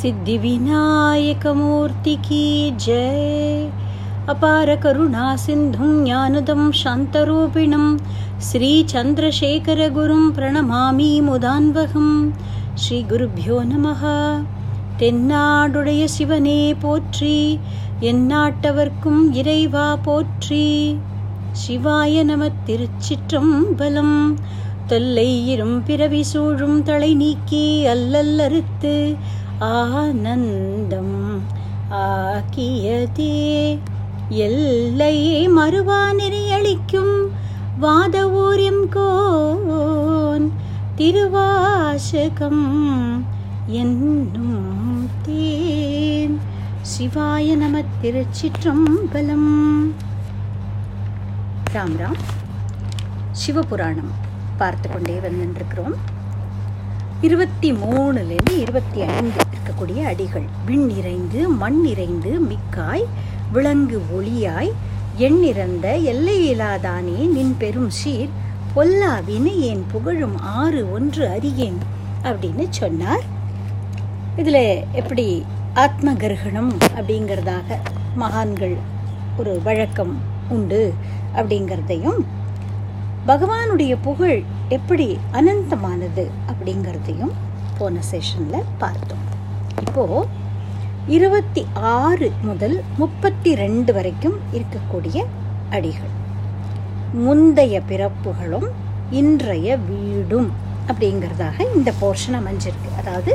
सिद्धि विनायक मूर्ति की जय। अपार करुणा सिन्धुं ज्ञानदं शान्तरूपिणं श्रीचन्द्रशेखरगुरुं प्रणमामि मुदान्वहं। श्रीगुरुभ्यो नमः। தென்னாடுடைய சிவனே போற்றி எந்நாட்டவர்க்கும் இறைவா போற்றி। சிவாய நம திருச்சிற்றம்பலம்। தொல்லை இரும் பிறவி சூழும் தலை நீக்கி அல்லல்லறுத்து ஆனந்தம் ஆக்கியதே. எல்லை மறுவா நெறியளிக்கும் வாத ஊரியம் கோன் திருவாசகம் என்னும் தேன். சிவாய நம திருச்சிற்றம்பலம். ராம் ராம். சிவபுராணம் பார்த்து கொண்டே வந்துருக்கிறோம் இருபத்தி மூணுலேருந்து இருபத்தி ஐந்து. இருக்கக்கூடிய அடிகள். விண் நிறைந்து மண் நிறைந்து மிக்காய் விலங்கு ஒளியாய் எண்ணிறந்த எல்லையிலாதானே நின் பெரும் சீர் பொல்லா வினையேன் புகழும் ஆறு ஒன்று அறியேன் அப்படின்னு சொன்னார். இதில் எப்படி ஆத்ம கர்ஹணம் அப்படிங்கிறதாக மகான்கள் ஒரு வழக்கம் உண்டு அப்படிங்கிறதையும் பகவானுடைய புகழ் எப்படி அனந்தமானது அப்படிங்கிறதையும் போன செஷனில் பார்த்தோம். இப்போ இருபத்தி ஆறு முதல் முப்பத்தி ரெண்டு வரைக்கும் இருக்கக்கூடிய அடிகள். முந்தைய பிறப்புகளும் இன்றைய வீடும் அப்படிங்கிறதாக இந்த போர்ஷன் அமைஞ்சிருக்கு. அதாவது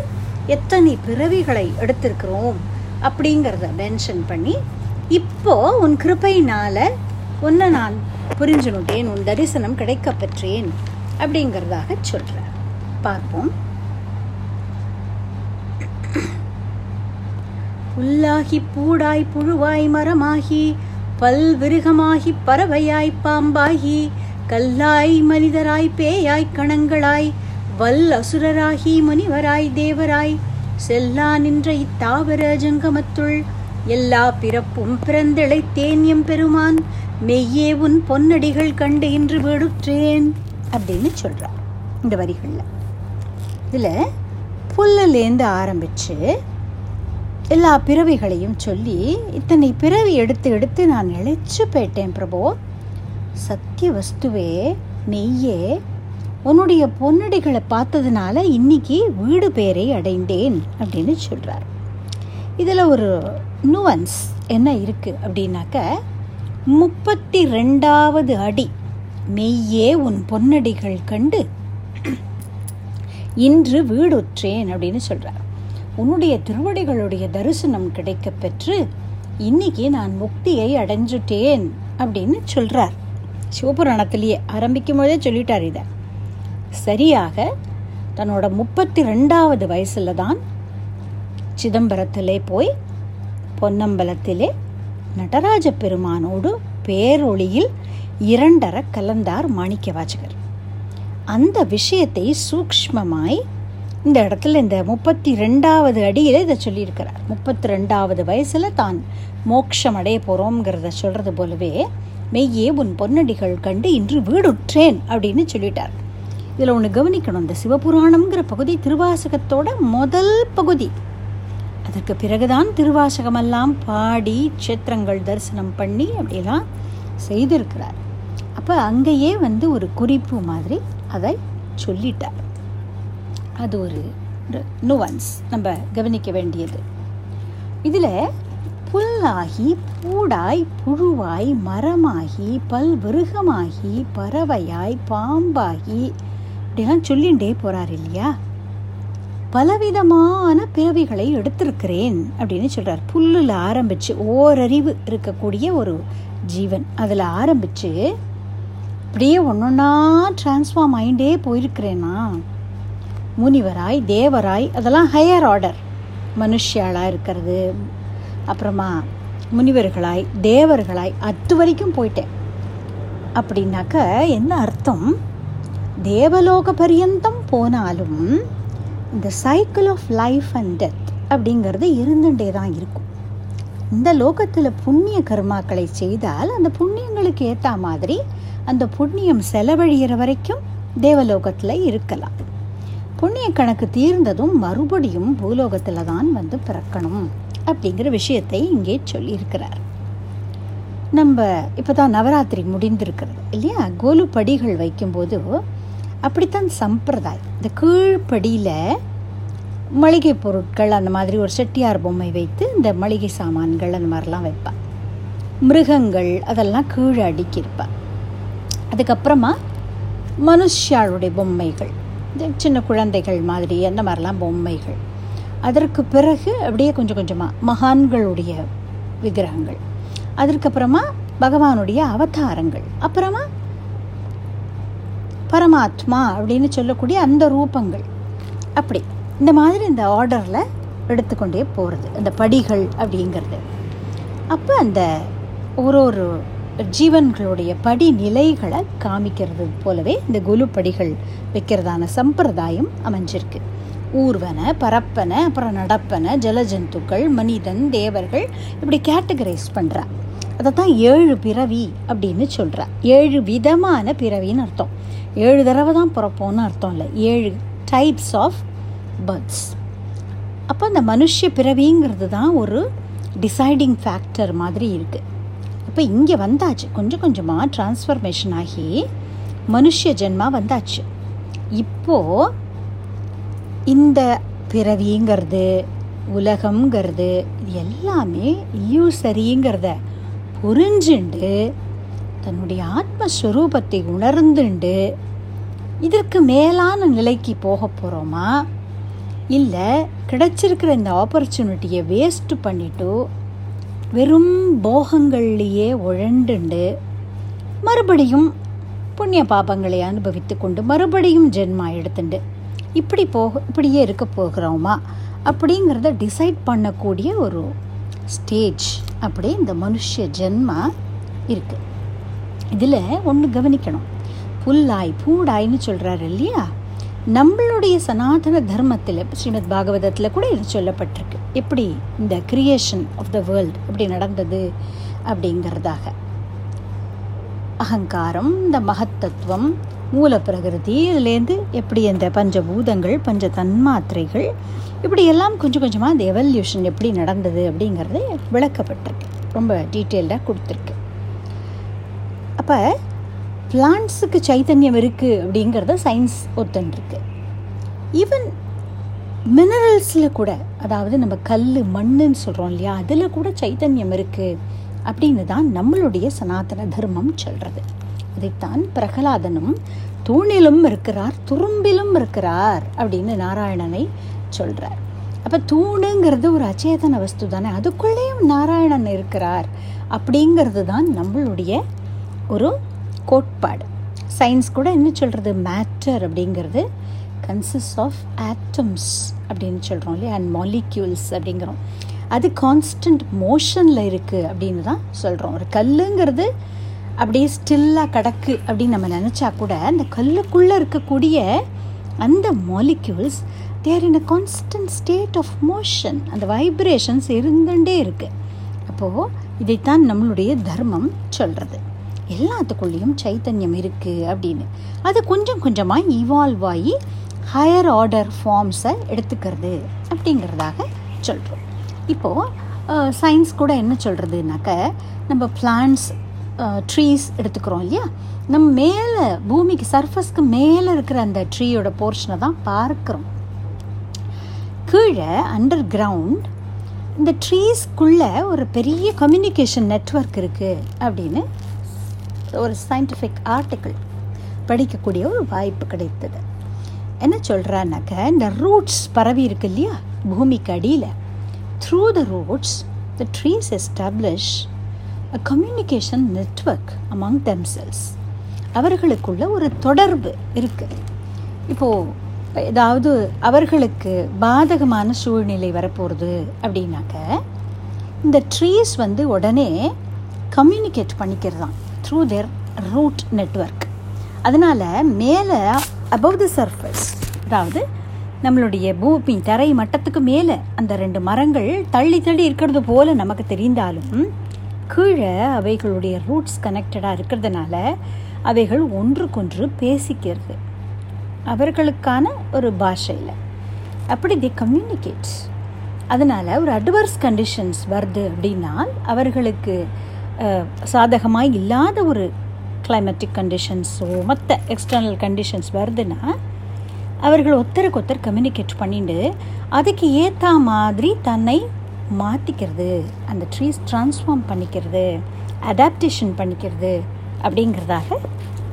எத்தனை பிறவிகளை எடுத்திருக்கிறோம் அப்படிங்கிறத மென்ஷன் பண்ணி இப்போ உன் கிருப்பையினால உன்னை நான் புரிஞ்சுனுட்டேன் உன் தரிசனம் கிடைக்க பெற்றேன் அப்படிங்கிறதாக சொல்கிறேன் பார்ப்போம். புல்லாகி பூடாய் புழுவாய் மரமாகி பல்விருகமாகி பறவையாய் பாம்பாகி கல்லாய் மனிதராய் பேயாய் கணங்களாய் வல் அசுரராகி முனிவராய் தேவராய் செல்லா நின்ற இத்தாவர ஜங்கமத்துள் எல்லா பிறப்பும் பிறந்திழை தேன்யம் பெருமான் மெய்யே உன் பொன்னடிகள் கண்டு இன்று விடுற்றேன் அப்படின்னு சொல்றார் இந்த வரிகளில். இதில் புல்லுலேருந்து ஆரம்பிச்சு எல்லா பிறவிகளையும் சொல்லி இத்தனை பிறவி எடுத்து எடுத்து நான் இழைச்சு போயிட்டேன் பிரபு. சத்திய வஸ்துவே நெய்யே உன்னுடைய பொன்னடிகளை பார்த்ததுனால இன்னைக்கு வீடு பேரை அடைந்தேன் அப்படின்னு சொல்கிறார் இதில் ஒரு நுவன்ஸ் என்ன இருக்குது அப்படின்னாக்க முப்பத்தி ரெண்டாவது அடி மெய்யே உன் பொன்னடிகள் கண்டு இன்று வீடுற்றேன் அப்படின்னு சொல்கிறார் உன்னுடைய திருவடிகளுடைய தரிசனம் கிடைக்க பெற்று இன்னைக்கு நான் முக்தியை அடைஞ்சுட்டேன் அப்படின்னு சொல்கிறார் சிவபுராணத்திலேயே ஆரம்பிக்கும் போதே சொல்லிட்டார் இதை. சரியாக தன்னோட முப்பத்தி ரெண்டாவது வயசுல தான் சிதம்பரத்திலே போய் பொன்னம்பலத்திலே நடராஜ பெருமானோடு பேரொளியில் இரண்டர கலந்தார் மாணிக்கவாச்சகர் அந்த விஷயத்தை சூக்ஷ்மமாய் இந்த இடத்துல இந்த முப்பத்தி ரெண்டாவது அடியில் இதை சொல்லியிருக்கிறார். முப்பத்தி ரெண்டாவது வயசில் தான் மோட்சம் அடைய போகிறோங்கிறத சொல்கிறது போலவே மெய்யே உன் பொன்னடிகள் கண்டு இன்று வீடுற்றேன் அப்படின்னு சொல்லிட்டார். இதில் ஒன்று கவனிக்கணும் இந்த சிவபுராணம்ங்கிற பகுதி திருவாசகத்தோட முதல் பகுதி. அதற்கு பிறகுதான் திருவாசகமெல்லாம் பாடி க்ஷேத்திரங்கள் தரிசனம் பண்ணி அப்படிலாம் செய்திருக்கிறார். அப்போ அங்கேயே வந்து ஒரு குறிப்பு மாதிரி அதை சொல்லிட்டார். அது ஒரு நுவன்ஸ் நம்ம கவனிக்க வேண்டியது. இதில் புல்லாகி பூடாய் புழுவாய் மரமாகி பல்விருகமாகி பறவையாய் பாம்பாகி இப்படிலாம் சொல்லிண்டே போகிறார் இல்லையா? பலவிதமான பிறவிகளை எடுத்திருக்கிறேன் அப்படின்னு சொல்கிறார் புல்லில் ஆரம்பித்து ஓரறிவு இருக்கக்கூடிய ஒரு ஜீவன். அதில் ஆரம்பித்து அப்படியே ஒன்றா டிரான்ஸ்ஃபார்ம் ஆகிண்டே போயிருக்கிறேனா? முனிவராய் தேவராய் அதெல்லாம் ஹையர் ஆர்டர் மனுஷியாளாக இருக்கிறது. அப்புறமா முனிவர்களாய் தேவர்களாய் அத்து வரைக்கும் போயிட்டேன். அப்படின்னாக்க என்ன அர்த்தம்? தேவலோக பரியந்தம் போனாலும் இந்த cycle of life and death அப்படிங்கிறது இருந்துட்டே தான் இருக்கும். இந்த லோகத்தில் புண்ணிய கர்மாக்களை செய்தால் அந்த புண்ணியங்களுக்கு ஏற்ற மாதிரி அந்த புண்ணியம் செலவழிகிற வரைக்கும் தேவலோகத்தில் இருக்கலாம். புண்ணிய கணக்கு தீர்ந்ததும் மறுபடியும் பூலோகத்தில் தான் வந்து பிறக்கணும் அப்படிங்கிற விஷயத்தை இங்கே சொல்லியிருக்கிறார். நம்ம இப்போ தான் நவராத்திரி முடிந்திருக்கிறது இல்லையா? கோலு படிகள் வைக்கும்போது அப்படித்தான் சம்பிரதாயம். இந்த கீழ்ப்படியில் மளிகை பொருட்கள் அந்த மாதிரி ஒரு செட்டியார் பொம்மை வைத்து இந்த மளிகை சாமான்கள் அந்த மாதிரிலாம் வைப்பாள் மிருகங்கள் அதெல்லாம் கீழே அடுக்கியிருப்பாள் அதுக்கப்புறமா மனுஷாளுடைய பொம்மைகள். சின்ன குழந்தைகள் மாதிரி அந்த மாதிரிலாம் பொம்மைகள். அதற்கு பிறகு அப்படியே கொஞ்சம் கொஞ்சமாக மகான்களுடைய விக்கிரகங்கள். அதற்கப்புறமா பகவானுடைய அவதாரங்கள். அப்புறமா பரமாத்மா அப்படின்னு சொல்லக்கூடிய அந்த ரூபங்கள். அப்படி. இந்த மாதிரி இந்த ஆர்டரில் எடுத்துக்கொண்டே போகிறது அந்த படிகள் அப்படிங்கிறது. அப்போ அந்த ஒரு ஒரு ஜீவன்களுடைய படிநிலைகளை காமிக்கிறது போலவே இந்த குலு படிகள் வைக்கிறதான சம்பிரதாயம் அமைஞ்சிருக்கு. ஊர்வன பரப்பன அப்புறம் நடப்பன ஜலஜந்துக்கள் மனிதன் தேவர்கள் இப்படி கேட்டகரைஸ் பண்ணுறா அதை தான் ஏழு பிறவி அப்படின்னு சொல்கிறா ஏழு விதமான பிறவின்னு அர்த்தம். ஏழு தடவை தான் பிறப்போம்னு அர்த்தம் இல்லை. ஏழு டைப்ஸ் ஆஃப் பர்த்ஸ் அப்போ அந்த மனுஷ பிறவிங்கிறது தான் ஒரு டிசைடிங் ஃபேக்டர் மாதிரி இருக்குது இப்போ இங்கே வந்தாச்சு. கொஞ்சம் கொஞ்சமாக டிரான்ஸ்ஃபர்மேஷன் ஆகி மனுஷ ஜென்மா வந்தாச்சு. இப்போது இந்த பிறவிங்கிறது உலகம்ங்கிறது இது எல்லாமே இல்லூசரிங்கிறத புரிஞ்சுண்டு தன்னுடைய ஆத்மஸ்வரூபத்தை உணர்ந்துண்டு இதற்கு மேலான நிலைக்கு போக போகிறோமா இல்லை கிடைச்சிருக்கிற இந்த ஆப்பர்ச்சுனிட்டியை வேஸ்ட்டு பண்ணிவிட்டு வெறும் போகங்கள்லேயே உழண்டுண்டு மறுபடியும் புண்ணிய பாபங்களை அனுபவித்து கொண்டு மறுபடியும் ஜென்மா எடுத்துண்டு. இப்படி போக இப்படியே இருக்க போகிறோமா? அப்படிங்கிறத டிசைட் பண்ணக்கூடிய ஒரு ஸ்டேஜ் அப்படி இந்த மனுஷ ஜென்மா இருக்குது இதில் ஒன்று கவனிக்கணும். புல்லாய் பூடாய்னு சொல்கிறாரு இல்லையா? நம்மளுடைய சனாதன தர்மத்தில் ஸ்ரீமத் பாகவதத்தில் கூட இது சொல்லப்பட்டிருக்கு. எப்படி இந்த கிரியேஷன் ஆஃப் த வேர்ல்ட் எப்படி நடந்தது அப்படிங்கிறதாக. அகங்காரம் இந்த மகத்தத்துவம் மூல பிரகிருதி இதுலேருந்து எப்படி இந்த பஞ்சபூதங்கள் பஞ்ச தன்மாத்திரைகள் இப்படி எல்லாம் கொஞ்சம் கொஞ்சமாக அந்த எவல்யூஷன் எப்படி நடந்தது அப்படிங்கிறது விளக்கப்பட்டிருக்கு. ரொம்ப டீட்டெயில்டாக கொடுத்துருக்கு. அப்போ பிளான்ட்ஸுக்கு சைத்தன்யம் இருக்குது அப்படிங்கிறத சயின்ஸ் ஒத்துருக்கு ஈவன் மினரல்ஸில் கூட அதாவது நம்ம கல் மண்ணுன்னு சொல்கிறோம் இல்லையா அதில் கூட சைத்தன்யம் இருக்குது அப்படின்னு தான் நம்மளுடைய சனாதன தர்மம் சொல்கிறது இதைத்தான் பிரகலாதனும் தூணிலும் இருக்கிறார் துரும்பிலும் இருக்கிறார் அப்படின்னு நாராயணனை சொல்கிறார் அப்போ தூணுங்கிறது ஒரு அச்சேதன வஸ்து தானே அதுக்குள்ளேயும் நாராயணன் இருக்கிறார் அப்படிங்கிறது தான் நம்மளுடைய ஒரு கோட்பாடு. சயின்ஸ் கூட என்ன சொல்கிறது மேட்டர் அப்படிங்கிறது கன்சிஸ்ட் ஆஃப் ஆட்டம்ஸ் அப்படின்னு சொல்கிறோம் இல்லையா? அண்ட் மாலிக்யூல்ஸ் அப்படிங்கிறோம். அது கான்ஸ்டன்ட் மோஷனில் இருக்குது அப்படின்னு தான் சொல்கிறோம் ஒரு கல்லுங்கிறது அப்படியே ஸ்டில்லாக கிடக்கு அப்படின்னு நம்ம நினச்சா கூட அந்த கல்லுக்குள்ளே இருக்கக்கூடிய அந்த molecules there in a constant state of motion அந்த வைப்ரேஷன்ஸ் இருந்துகிட்டே இருக்குது அப்போது இதைத்தான் நம்மளுடைய தர்மம் சொல்கிறது எல்லாத்துக்குள்ளேயும் சைத்தன்யம் இருக்குது அப்படின்னு. அது கொஞ்சம் கொஞ்சமாக இவால்வ் ஆகி ஹையர் ஆர்டர் ஃபார்ம்ஸை எடுத்துக்கிறது அப்படிங்கிறதாக சொல்கிறோம் இப்போது சயின்ஸ் கூட என்ன சொல்கிறதுனாக்க நம்ம பிளான்ஸ் ட்ரீஸ் எடுத்துக்கிறோம் இல்லையா? நம்ம மேலே பூமிக்கு சர்ஃபஸ்க்கு மேலே இருக்கிற அந்த ட்ரீயோட போர்ஷனை தான் பார்க்குறோம். கீழே அண்டர் கிரவுண்ட் இந்த ட்ரீஸ்க்குள்ளே ஒரு பெரிய கம்யூனிகேஷன் நெட்ஒர்க் இருக்குது அப்படின்னு ஒரு சயின்டிஃபிக் ஆர்டிக்கிள் படிக்கக்கூடிய ஒரு வாய்ப்பு கிடைத்தது. என்ன சொல்கிறான்னாக்க இந்த ரூட்ஸ் பரவி இருக்கு இல்லையா? பூமிக்கு அடியில். Through the roots the trees establish a communication network among themselves அவர்களுக்குள்ள ஒரு தொடர்பு இருக்குது இப்போது ஏதாவது அவர்களுக்கு பாதகமான சூழ்நிலை வரப்போகிறது அப்படின்னாக்க இந்த ட்ரீஸ் வந்து உடனே கம்யூனிகேட் பண்ணிக்கிறதான் த்ரூ தேர் ரூட் நெட்ஒர்க் அதனால் மேலே அபவ் த சர்ஃபஸ் அதாவது நம்மளுடைய பூமி தரை மட்டத்துக்கு மேலே அந்த ரெண்டு மரங்கள் தள்ளி தள்ளி இருக்கிறது போல நமக்கு தெரிந்தாலும் கீழே அவைகளுடைய ரூட்ஸ் கனெக்டடாக இருக்கிறதுனால அவைகள் ஒன்றுக்கொன்று பேசிக்கிறது. அவர்களுக்கான ஒரு பாஷையில். அப்படி தி கம்யூனிகேட் அதனால் ஒரு அட்வர்ஸ் கண்டிஷன்ஸ் வருது அப்படின்னா அவர்களுக்கு சாதகமாக இல்லாத ஒரு கிளைமேட்டிக் கண்டிஷன்ஸோ மற்ற எக்ஸ்டர்னல் கண்டிஷன்ஸ் வருதுன்னா அவர்கள் ஒருத்தருக்கு ஒருத்தர் கம்யூனிகேட் பண்ணிட்டு அதுக்கு ஏற்ற மாதிரி தன்னை மாற்றிக்கிறது அந்த ட்ரீஸ் ட்ரான்ஸ்ஃபார்ம் பண்ணிக்கிறது அடாப்டேஷன் பண்ணிக்கிறது அப்படிங்கிறதாக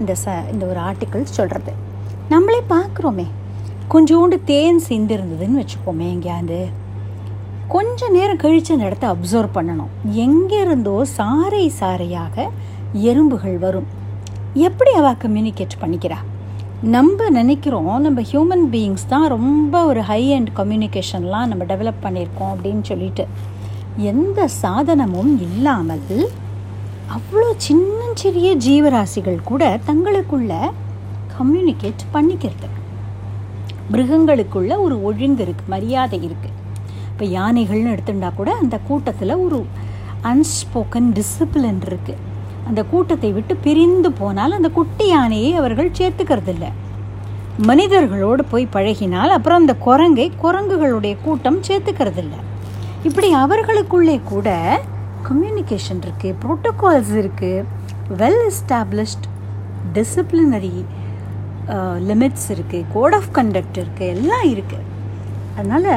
இந்த ச இந்த ஒரு ஆர்டிக்கிள் சொல்கிறது நம்மளே பார்க்குறோமே கொஞ்சோண்டு தேன் சிந்திருந்ததுன்னு வச்சுப்போமே எங்கேயாவது. கொஞ்ச நேரம் கழித்து அந்த இடத்த அப்சர்வ் பண்ணணும். எங்கேருந்தோ சாறை சாறையாக எறும்புகள் வரும். எப்படி அவள் கம்யூனிகேட் பண்ணிக்கிறா? நம்ம நினைக்கிறோம் நம்ம ஹியூமன் பீயிங்ஸ் தான் ரொம்ப ஒரு ஹை அண்ட் கம்யூனிகேஷன்லாம் நம்ம டெவலப் பண்ணியிருக்கோம் அப்படின்னு சொல்லிட்டு. எந்த சாதனமும் இல்லாமல் அவ்வளோ சின்ன சிறிய ஜீவராசிகள் கூட தங்களுக்குள்ள கம்யூனிகேட் பண்ணிக்கிறது. மிருகங்களுக்குள்ள ஒரு ஒழுங்கு இருக்குது மரியாதை இருக்குது இப்போ யானைகள்னு எடுத்துட்டா கூட அந்த கூட்டத்தில் ஒரு அன்ஸ்போக்கன் டிசிப்ளின் இருக்குது அந்த கூட்டத்தை விட்டு பிரிந்து போனால் அந்த குட்டி யானையை அவர்கள் சேர்த்துக்கிறதில்ல. மனிதர்களோடு போய் பழகினால் அப்புறம் அந்த குரங்கை குரங்குகளுடைய கூட்டம் சேர்த்துக்கிறதில்ல. இப்படி அவர்களுக்குள்ளே கூட கம்யூனிகேஷன் இருக்குது ப்ரோட்டோகால்ஸ் இருக்குது வெல் எஸ்டாப்ளிஷ்ட் டிசிப்ளினரி லிமிட்ஸ் இருக்குது கோட் ஆஃப் கண்டக்ட் இருக்குது எல்லாம் இருக்குது அதனால்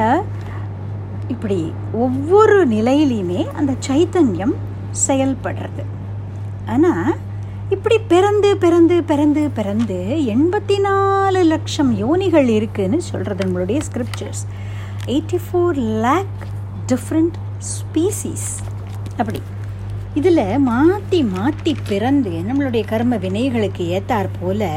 இப்படி ஒவ்வொரு நிலையிலையுமே அந்த சைத்தன்யம் செயல்படுறது. ஆனால் இப்படி பிறந்து பிறந்து பிறந்து பிறந்து எண்பத்தி நாலு லட்சம் யோனிகள் இருக்குதுன்னு சொல்கிறது நம்மளுடைய scriptures eighty four lakh different species அப்படி. இதில் மாற்றி மாற்றி பிறந்து நம்மளுடைய கர்ம வினைகளுக்கு ஏற்றாற் போல்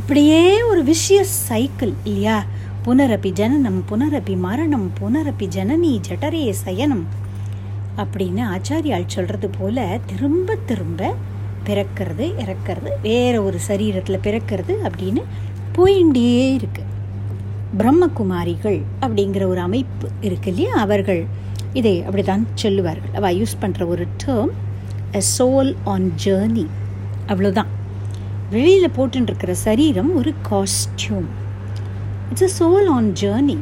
இப்படியே ஒரு விஷய சைக்கிள் இல்லையா? புனரப்பி ஜனனம் புனரப்பி மரணம் புனரப்பி ஜனனி ஜட்டரே சயனம் அப்படின்னு ஆச்சாரியால் சொல்கிறது போல திரும்ப திரும்ப பிறக்கிறது இறக்கிறது வேற ஒரு சரீரத்தில் பிறக்கிறது அப்படின்னு போயிண்டே இருக்கு. பிரம்மகுமாரிகள் அப்படிங்கிற ஒரு அமைப்பு இருக்கு இல்லையா? அவர்கள் இதை அப்படிதான் சொல்லுவார்கள். அவள் யூஸ் பண்ணுற ஒரு term a soul on journey அவ்வளோதான் வெளியில் போட்டுருக்கிற சரீரம் ஒரு costume it's a soul on journey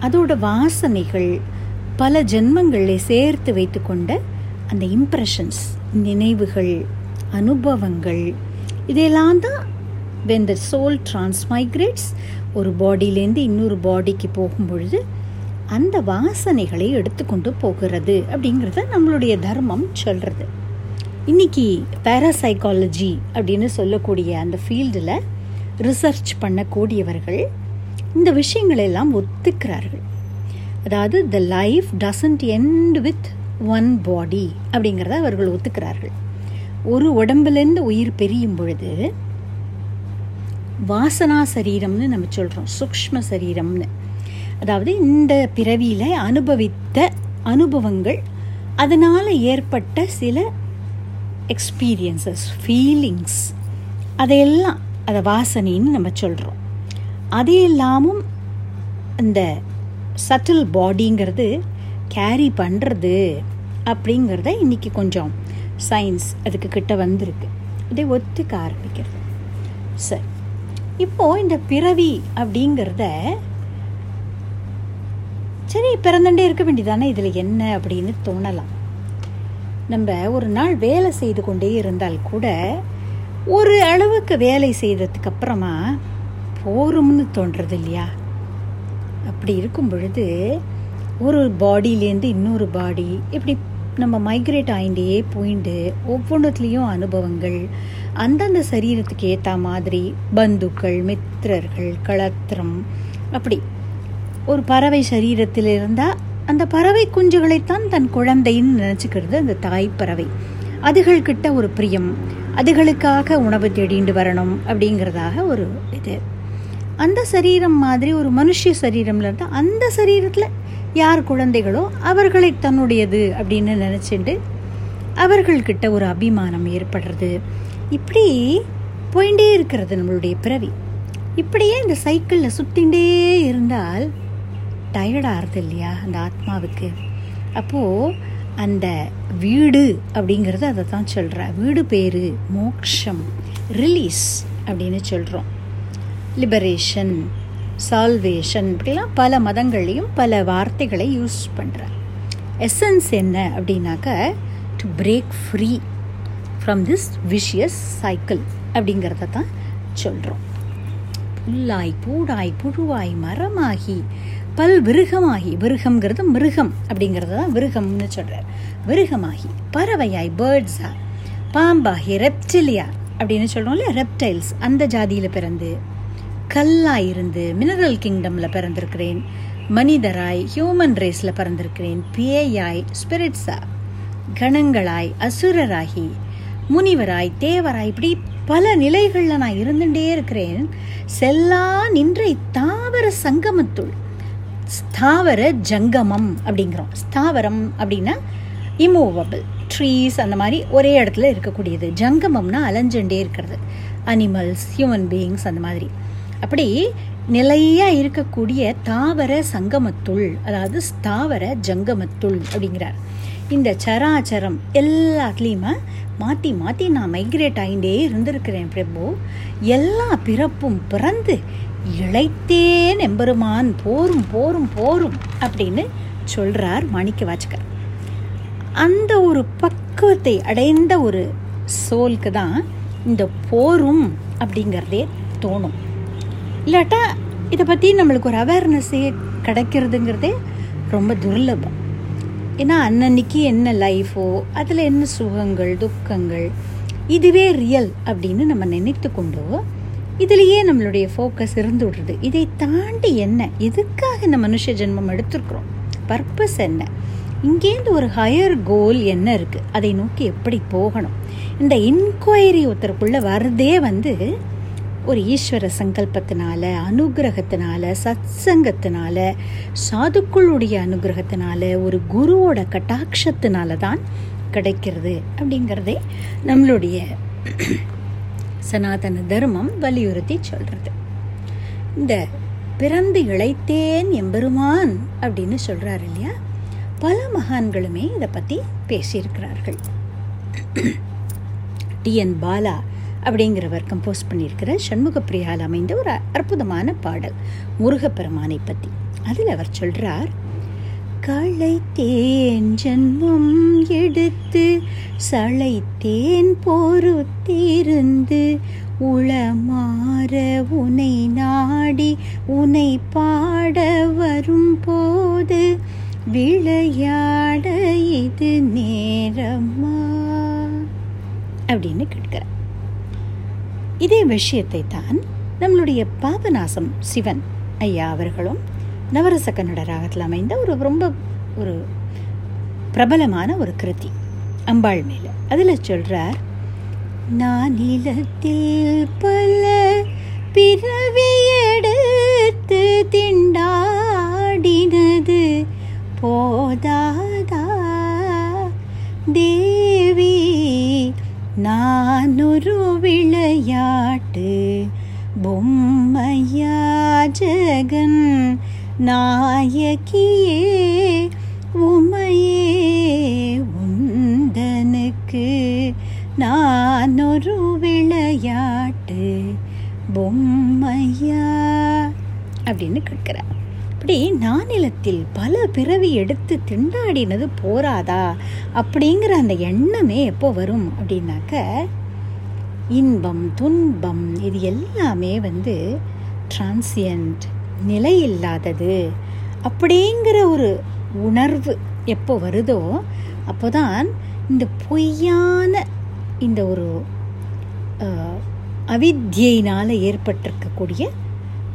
அதோட வாசனைகள் பல ஜென்மங்களை சேர்த்து வைத்துக்கொண்ட அந்த இம்ப்ரெஷன்ஸ் நினைவுகள் அனுபவங்கள் இதெல்லாம் தான் வென் த சோல் டிரான்ஸ்மைக்ரேட்ஸ் ஒரு பாடியிலேருந்து இன்னொரு பாடிக்கு போகும்பொழுது அந்த வாசனைகளை எடுத்துக்கொண்டு போகிறது அப்படிங்கிறத நம்மளுடைய தர்மம் சொல்கிறது இன்னைக்கு பேராசைக்காலஜி அப்படின்னு சொல்லக்கூடிய அந்த ஃபீல்டில் ரிசர்ச் பண்ணக்கூடியவர்கள் இந்த விஷயங்களெல்லாம் ஒத்துக்கிறார்கள். அதாவது the life doesn't end with one body அப்படிங்கிறத அவர்கள் ஒத்துக்கிறார்கள். ஒரு உடம்புலேருந்து உயிர் பெரியும் பொழுது வாசனா சரீரம்னு நம்ம சொல்கிறோம் சூக்ஷ்ம சரீரம்னு. அதாவது இந்த பிறவியில் அனுபவித்த அனுபவங்கள் அதனால் ஏற்பட்ட சில எக்ஸ்பீரியன்சஸ் ஃபீலிங்ஸ் அதையெல்லாம் அதை வாசனைன்னு நம்ம சொல்கிறோம் அது இல்லாமல் இந்த சட்டில் பாடிங்கிறது கேரி பண்ணுறது அப்படிங்கிறத இன்றைக்கி கொஞ்சம் சயின்ஸ் அதுக்கு கிட்ட வந்திருக்கு. இதை ஒத்துக்க ஆரம்பிக்கிறது. சரி. இப்போது இந்த பிறவி அப்படிங்கிறத சரி பிறந்துட்டே இருக்க வேண்டியதானே? இதில் என்ன அப்படின்னு தோணலாம். நம்ம ஒரு நாள் வேலை செய்து கொண்டே இருந்தால் கூட ஒரு அளவுக்கு வேலை செய்ததுக்கு அப்புறமா போகிறோம்னு தோன்றது இல்லையா? அப்படி இருக்கும் பொழுது ஒரு பாடியிலேருந்து இன்னொரு பாடி இப்படி நம்ம மைக்ரேட் ஆகிண்டே போயிண்டு ஒவ்வொன்றத்துலேயும் அனுபவங்கள் அந்தந்த சரீரத்துக்கு ஏற்ற மாதிரி பந்துக்கள் மித்திரர்கள் களத்திரம் அப்படி. ஒரு பறவை சரீரத்தில் இருந்தால் அந்த பறவை குஞ்சுகளைத்தான் தன் குழந்தைன்னு நினச்சிக்கிறது அந்த தாய் பறவை. அதுகள்கிட்ட ஒரு பிரியம் அதுகளுக்காக உணவு தேடிண்டு வரணும் அப்படிங்கிறதாக ஒரு இது. அந்த சரீரம் மாதிரி ஒரு மனுஷ சரீரம்ல இருந்தால் அந்த சரீரத்தில் யார் குழந்தைகளோ அவர்களை தன்னுடையது அப்படின்னு நினச்சிட்டு அவர்கள்கிட்ட ஒரு அபிமானம் ஏற்படுறது. இப்படி போயிட்டே இருக்கிறது நம்மளுடைய பிறவி. இப்படியே இந்த சைக்கிளில் சுற்றிகிட்டே இருந்தால் டயர்டாகிறது இல்லையா அந்த ஆத்மாவுக்கு? அப்போது அந்த வீடு அப்படிங்கிறது அதை தான் சொல்கிற வீடு பேர் மோக்ஷம் ரிலீஸ் அப்படின்னு சொல்கிறோம் லிபரேஷன் சால்வேஷன் இப்படிலாம் பல மதங்கள்லையும் பல வார்த்தைகளை யூஸ் பண்ணுறார் எசன்ஸ் என்ன அப்படின்னாக்க to break free from this vicious cycle அப்படிங்கிறத தான் சொல்கிறோம் புல்லாய் பூடாய் புழுவாய் மரமாகி பல் விருகமாகி விருகம்ங்கிறது மிருகம் அப்படிங்கிறது தான் விருகம்னு சொல்கிறார் விருகமாகி பறவையாய் பேர்ட்ஸா பாம்பாகி ரெப்டிலியா அப்படின்னு சொல்கிறோம் ரெப்டைல்ஸ் அந்த ஜாதியில் பிறந்து கல்லாய் இருந்து மினரல் கிங்டமில் பிறந்திருக்கிறேன். மனிதராய் ஹியூமன் ரேஸில் பிறந்திருக்கிறேன். பேயாய் ஸ்பிரிட்ஸா கணங்களாய் அசுரராகி. முனிவராய் தேவராய் இப்படி பல நிலைகளில் நான் இருந்துட்டே இருக்கிறேன். செல்லா நின்ற தாவர சங்கமத்துள். ஸ்தாவர ஜங்கமம் அப்படிங்கிறோம். ஸ்தாவரம் அப்படின்னா இமூவபிள் ட்ரீஸ் அந்த மாதிரி ஒரே இடத்துல இருக்கக்கூடியது. ஜங்கமம்னா அலைஞ்சுட்டே இருக்கிறது. அனிமல்ஸ் ஹியூமன் பீயிங்ஸ் அந்த மாதிரி. அப்படி நிலையாக இருக்கக்கூடிய தாவர சங்கமத்துள் அதாவது ஸ்தாவர ஜங்கமத்துள் அப்படிங்கிறார். இந்த சராச்சரம் எல்லாத்துலேயுமே மாற்றி மாற்றி நான் மைக்ரேட் ஆகிண்டே இருந்திருக்கிறேன் பிரபு. எல்லா பிறப்பும் பிறந்து இழைத்தேன் எம்பெருமான் போரும் போரும் போரும் அப்படின்னு சொல்கிறார் மாணிக்க வாச்சகர். அந்த ஒரு பக்குவத்தை அடைந்த ஒரு சோலுக்கு தான் இந்த போரும் அப்படிங்கிறதே தோணும். இல்லாட்டா இதை பற்றி நம்மளுக்கு ஒரு அவேர்னஸ்ஸே கிடைக்கிறதுங்கிறதே ரொம்ப துர்லபம். ஏன்னா அன்னன்னைக்கு என்ன லைஃபோ அதில் என்ன சுகங்கள் துக்கங்கள் இதுவே ரியல் அப்படின்னு நம்ம நினைத்து கொண்டோ இதுலேயே நம்மளுடைய ஃபோக்கஸ் இருந்து விடுறது. இதை தாண்டி என்ன? எதுக்காக இந்த மனுஷ ஜென்மம் எடுத்திருக்கிறோம்? பர்பஸ் என்ன? இங்கேருந்து ஒரு ஹையர் கோல் என்ன இருக்குது அதை நோக்கி எப்படி போகணும்? இந்த இன்கொயரி ஒருத்தருக்குள்ளே வரதே வந்து ஒரு ஈஸ்வர சங்கல்பத்தினால அனுகிரகத்தினால சத்சங்கத்தினால சாதுக்களுடைய அனுகிரகத்தினால ஒரு குருவோட கட்டாட்சத்தினால தான் கிடைக்கிறது அப்படிங்கிறதே நம்மளுடைய சனாதன தர்மம் வலியுறுத்தி சொல்கிறது இந்த பிறந்து இழைத்தேன் எம்பெருமான் அப்படின்னு சொல்கிறார் இல்லையா? பல மகான்களுமே இதை பற்றி பேசியிருக்கிறார்கள். டிஎன் பாலா அப்படிங்கிறவர் கம்போஸ் பண்ணியிருக்கிற சண்முகப்பிரியால் அமைந்த ஒரு அற்புதமான பாடல் முருகப்பெருமானை பற்றி அதில் அவர் சொல்கிறார் களைத்தேன் ஜன்மம் எடுத்து சளைத்தேன் பொறுத்திருந்து உளமாற உனை நாடி உனை பாட வரும் போது விளையாட இது நேரமா? அப்படின்னு கேட்கிறார். இதே விஷயத்தை தான் நம்மளுடைய பாபநாசம் சிவன் ஐயா அவர்களும் நவரச கன்னட ராகத்தில் அமைந்த ஒரு ரொம்ப ஒரு பிரபலமான ஒரு கிருதி அம்பாள் மேல அதில் சொல்றார் நான் நிலத்தில் பல பிறவியெடுத்து திண்டாடினது போதாதா? தேவி நான் ஒரு விளையாட்டு பொம்மையா ஜகன் நாயகியே உமையே உந்தனுக்கு நான் ஒரு விளையாட்டு பொம்மையா அப்படின்னு கேட்குறார் அப்படி நானிலத்தில் பல பிறவி எடுத்து திண்டாடினது போராதா? அப்படிங்கிற அந்த எண்ணமே எப்போ வரும் அப்படின்னாக்க இன்பம் துன்பம் இது எல்லாமே வந்து டிரான்சியன்ட் நிலை இல்லாதது அப்படிங்கிற ஒரு உணர்வு எப்போ வருதோ அப்போதான் இந்த பொய்யான இந்த ஒரு அவித்தியினால் ஏற்பட்டிருக்கக்கூடிய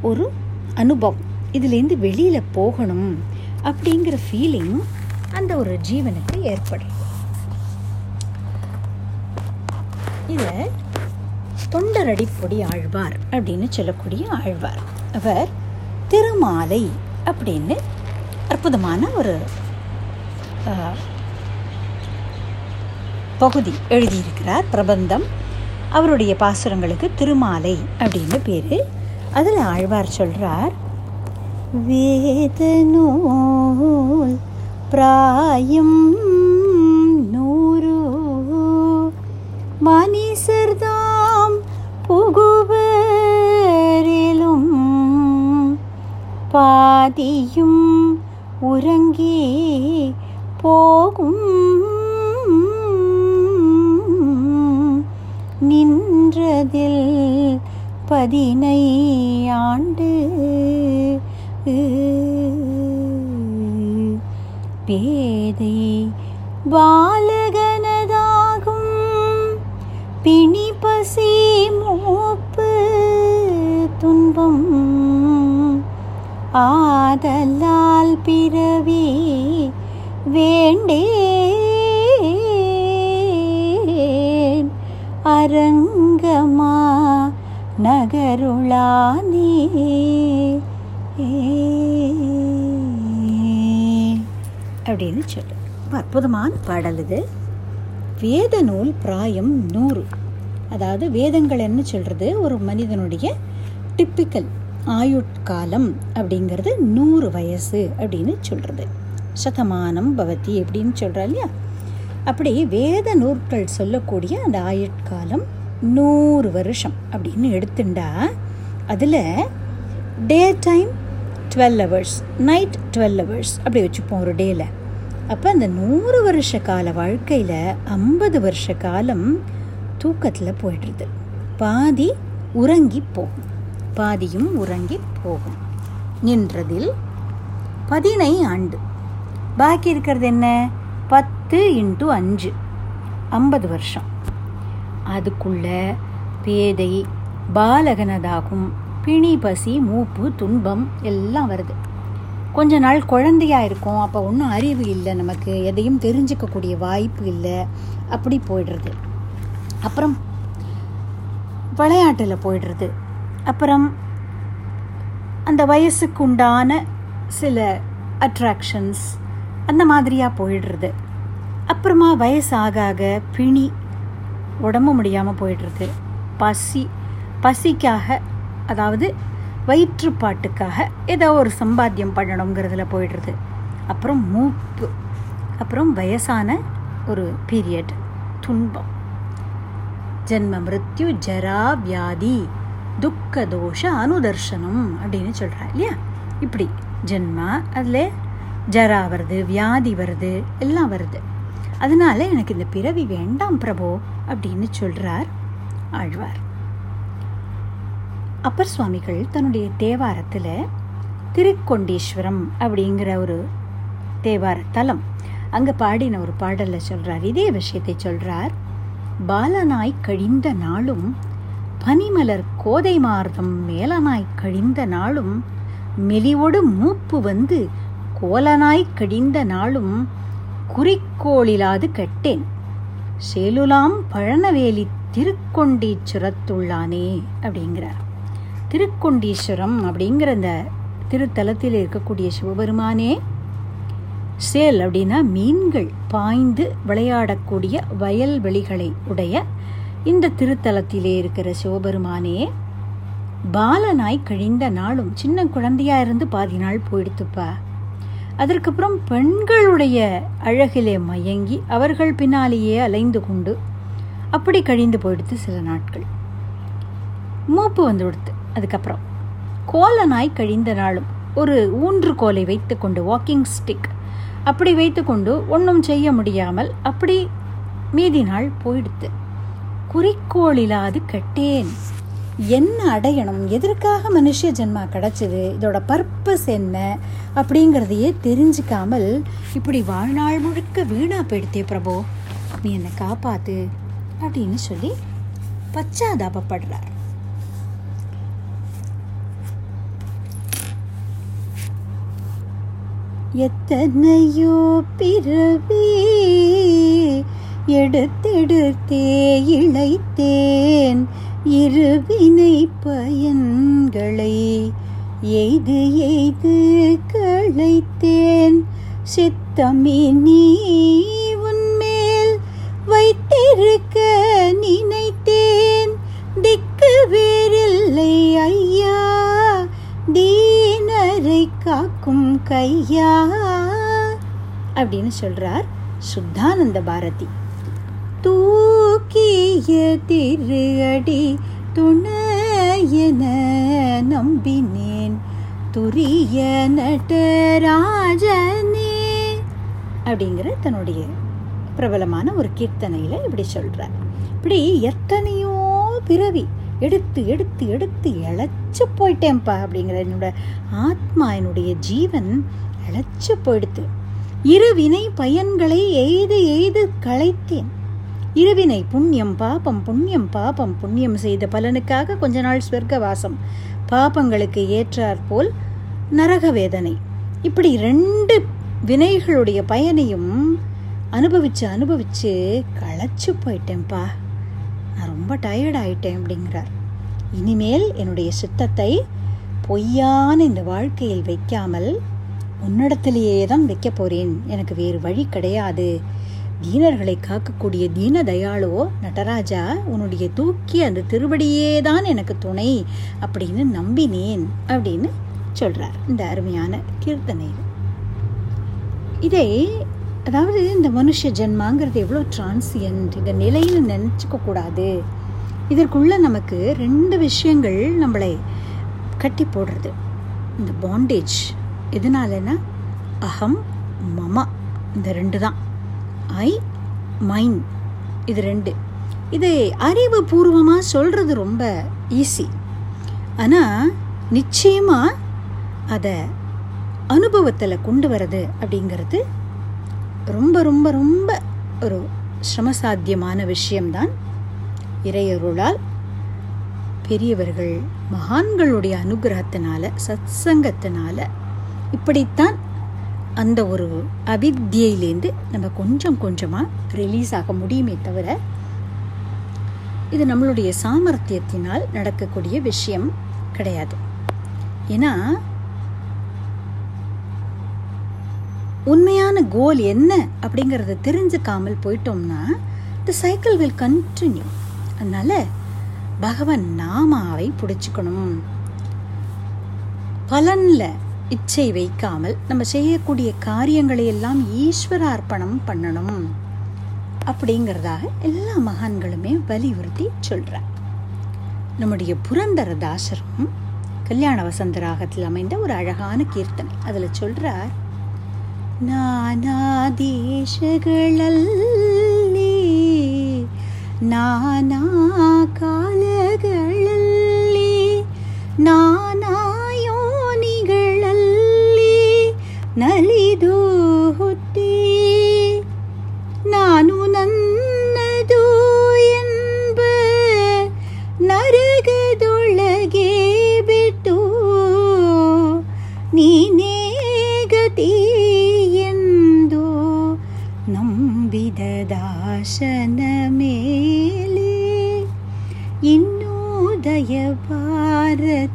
ஒரு அனுபவம். இதுலேருந்து வெளியில் போகணும் அப்படிங்கிற ஃபீலிங் அந்த ஒரு ஜீவனுக்கு ஏற்படும். இதை தொண்டரடிப்பொடி ஆழ்வார் அப்படின்னு சொல்லக்கூடிய ஆழ்வார். அவர் திருமாலை அப்படின்னு அற்புதமான ஒரு பகுதி எழுதியிருக்கிறார் பிரபந்தம். அவருடைய பாசுரங்களுக்கு திருமாலை அப்படின்னு பேர். அதில் ஆழ்வார் சொல்கிறார் வேதனூல் பிராயம் நூறு மனிதர்தாம் புகுவரிலும் பாதியும் உறங்கி போகும் நின்றதில் பதினை ஆண்டு பேதை பாலகனதாகும். பிணி பசி மூப்பு துன்பம். ஆதலால் பிறவி வேண்டேன். அரங்கமா நகருளானே ஏ அப்படின்னு சொல்லு. அற்புதமான பாடல் இது. வேத நூல் பிராயம் நூறு. அதாவது வேதங்கள் என்ன சொல்கிறது ஒரு மனிதனுடைய டிப்பிக்கல் ஆயுட்காலம் அப்படிங்கிறது நூறு வயசு அப்படின்னு சொல்கிறது சதமானம் பவதி அப்படின்னு சொல்கிறா இல்லையா? அப்படி வேத நூற்கள் சொல்லக்கூடிய அந்த ஆயுட்காலம் நூறு வருஷம் அப்படின்னு எடுத்துண்டா அதில் day time twelve hours night twelve hours அப்படி வச்சுப்போம் ஒரு டேயில் அப்போ அந்த நூறு வருஷ கால வாழ்க்கையில் ஐம்பது வருஷ காலம் தூக்கத்தில் போயிடுறது பாதி உறங்கி போகும். பாதியும் உறங்கி போகும். நின்றதில் பதினை ஆண்டு. பாக்கி இருக்கிறது என்ன? பத்து இன்ட்டு அஞ்சு. ஐம்பது வருஷம். அதுக்குள்ள பேதை பாலகனதாகும் பிணி பசி மூப்பு துன்பம் எல்லாம் வருது. கொஞ்ச நாள் குழந்தையா இருக்கும் அப்போ ஒன்றும் அறிவு இல்லை நமக்கு எதையும் தெரிஞ்சுக்கக்கூடிய வாய்ப்பு இல்லை. அப்படி போயிடுறது. அப்புறம் விளையாட்டில் போயிடுறது. அப்புறம் அந்த வயசுக்கு உண்டான சில அட்ராக்ஷன்ஸ் அந்த மாதிரியாக போயிடுறது. அப்புறமா வயசாக ஆக ஆக பிணி உடம்பு முடியாமல் போயிடுறது. பசி பசிக்காக அதாவது வயிற்றுப்பாட்டுக்காக ஏதோ ஒரு சம்பாத்தியம் பண்ணணுங்கிறதுல போயிடுறது. அப்புறம் மூப்பு. அப்புறம் வயசான ஒரு பீரியட் துன்பம். ஜென்ம மிருத்யு ஜரா வியாதி துக்க தோஷ அனுதர்ஷனம் அப்படின்னு சொல்கிறா இல்லையா? இப்படி ஜென்மா அதில் ஜரா வருது வியாதி வருது எல்லாம் வருது. அதனால எனக்கு இந்த பிறவி வேண்டாம் பிரபோ அப்படின்னு சொல்கிறார் ஆழ்வார். அப்பர் சுவாமிகள் தன்னுடைய தேவாரத்தில் திருக்கொண்டீஸ்வரம் அப்படிங்கிற ஒரு தேவார தலம் அங்கே பாடின ஒரு பாடலில் சொல்கிறார் இதே விஷயத்தை சொல்கிறார் பாலனாய் கழிந்த நாளும் பனிமலர் கோதை மார்தம் மேலனாய் கழிந்த நாளும் மெலிவொடு மூப்பு வந்து கோலனாய் கழிந்த நாளும் குறிக்கோளிலாது கட்டேன். சேலுலாம் பழனவேலி திருக்கொண்டீச்சுரத்துள்ளானே அப்படிங்கிறார். திருக்கொண்டீஸ்வரம் அப்படிங்கிற அந்த திருத்தலத்தில் இருக்கக்கூடிய சிவபெருமானே. சேல் அப்படின்னா மீன்கள் பாய்ந்து விளையாடக்கூடிய வயல்வெளிகளை உடைய இந்த திருத்தலத்திலே இருக்கிற சிவபெருமானே. பாலனாய் கழிந்த நாளும் சின்ன குழந்தையா இருந்து பாதி நாள் போயிடுத்துப்பா. அதற்கப்புறம் பெண்களுடைய அழகிலே மயங்கி அவர்கள் பின்னாலேயே அலைந்து கொண்டு அப்படி கழிந்து போயிடுத்து சில நாட்கள். மூப்பு வந்து கொடுத்து அதுக்கப்புறம். கோலனாய் கழிந்த நாளும் ஒரு ஊன்று கோலை வைத்துக்கொண்டு வாக்கிங் ஸ்டிக் அப்படி வைத்துக்கொண்டு ஒன்றும் செய்ய முடியாமல் அப்படி மீதி நாள் போயிடுத்து. குறிக்கோளிலாது கட்டேன். என்ன அடையணும்? எதற்காக மனுஷ ஜென்மா கிடைச்சது? இதோட பர்பஸ் என்ன? அப்படிங்கிறதையே தெரிஞ்சுக்காமல் இப்படி வாழ்நாள் முழுக்க வீணாக போயிடுத்தே பிரபு. நீ என்னை காப்பாத்து அப்படின்னு சொல்லி பச்சாதாபப்படுறார். எத்தனையோ பிறவி எடுத்தெடுத்தே இழைத்தேன் இருவினை பயன்களை எய்து எய்து களைத்தேன். சித்தமி நீ உன்மேல் வைத்திருக்க நினைத்தேன். திக்கு வேறில்லை ஐயா தீனரை கா இருக்கும் கையா? அப்படின்னு சொல்றார் சுத்தானந்த பாரதி. தூக்கிய திரு துணையன நம்பினேன். துரிய நடராஜனே அப்படிங்கிற தன்னுடைய பிரபலமான ஒரு கீர்த்தனையில் இப்படி சொல்கிறார் இப்படி எத்தனையோ பிறவி எடுத்து எடுத்து எடுத்து இழைச்சி போயிட்டேன்ப்பா அப்படிங்கிற என்னோட ஆத்மா என்னுடைய ஜீவன் இழைச்சி போயிடுத்து இருவினை பயன்களை எய்து எய்து களைத்தேன். இருவினை புண்ணியம் பாபம் புண்ணியம் பாபம் புண்ணியம் செய்த பலனுக்காக கொஞ்ச நாள் ஸ்வர்க்கவாசம். பாபங்களுக்கு ஏற்றாற் போல் நரக வேதனை. இப்படி ரெண்டு வினைகளுடைய பயனையும் அனுபவிச்சு அனுபவிச்சு களைச்சு போயிட்டேன்ப்பா. நான் ரொம்ப டயர்ட் ஆயிட்டேன் அப்படிங்கிறார். இனிமேல் என்னுடைய சித்தத்தை பொய்யான இந்த வாழ்க்கையில் வைக்காமல் உன்னிடத்திலேயே தான் வைக்க போகிறேன் எனக்கு வேறு வழி கிடையாது. தீனர்களை காக்கக்கூடிய தீன தயாளோ நடராஜா உன்னுடைய தூக்கி அந்த திருவடியே தான் எனக்கு துணை அப்படின்னு நம்பினேன் அப்படின்னு சொல்கிறார் இந்த அருமையான கீர்த்தனையில். இதை அதாவது இந்த மனுஷ ஜென்மாங்கிறது எவ்வளோ டிரான்சியன்ட் இந்த நிலையில் நினச்சிக்க கூடாது. இதற்குள்ளே நமக்கு ரெண்டு விஷயங்கள் நம்மளை கட்டி போடுறது. இந்த பாண்டேஜ் எதனாலனா அகம் மமா. இந்த ரெண்டு தான். ஐ மைன் இது ரெண்டு. இதை அறிவுபூர்வமாக சொல்கிறது ரொம்ப ஈஸி ஆனால் நிச்சயமாக அதை அனுபவத்தில் கொண்டு வர்றது அப்படிங்கிறது ரொம்ப ரொம்ப ரொம்ப ஒரு சிரமசாத்தியமான விஷயம்தான் இறையருளால் பெரியவர்கள் மகான்களுடைய அனுகிரகத்தினால சத்சங்கத்தினால இப்படித்தான் அந்த ஒரு அவித்தியிலேருந்து நம்ம கொஞ்சம் கொஞ்சமாக ரிலீஸ் ஆக முடியுமே தவிர இது நம்மளுடைய சாமர்த்தியத்தினால் நடக்கக்கூடிய விஷயம் கிடையாது. ஏன்னா உண்மையான கோல் என்ன அப்படிங்கிறத தெரிஞ்சுக்காமல் போயிட்டோம்னா த சைக்கிள் வில் கண்டினியூ அதனால பகவான் நாமாவை பிடிச்சிக்கணும். பலனில் இச்சை வைக்காமல் நம்ம செய்யக்கூடிய காரியங்களை எல்லாம் ஈஸ்வர அர்ப்பணம் பண்ணணும். அப்படிங்கிறதாக எல்லா மகான்களுமே வலியுறுத்தி சொல்கிறார் நம்முடைய புரந்தர தாசரும் கல்யாண வசந்த ராகத்தில் அமைந்த ஒரு அழகான கீர்த்தனை. அதில் சொல்கிறார் ನಾನಾ ದೇಶಗಳಲ್ಲಿ ನಾನಾ ಕಾಲಗಳಲ್ಲಿ ನಾನಾ ಯೋನಿಗಳಲ್ಲಿ ನಲಿದು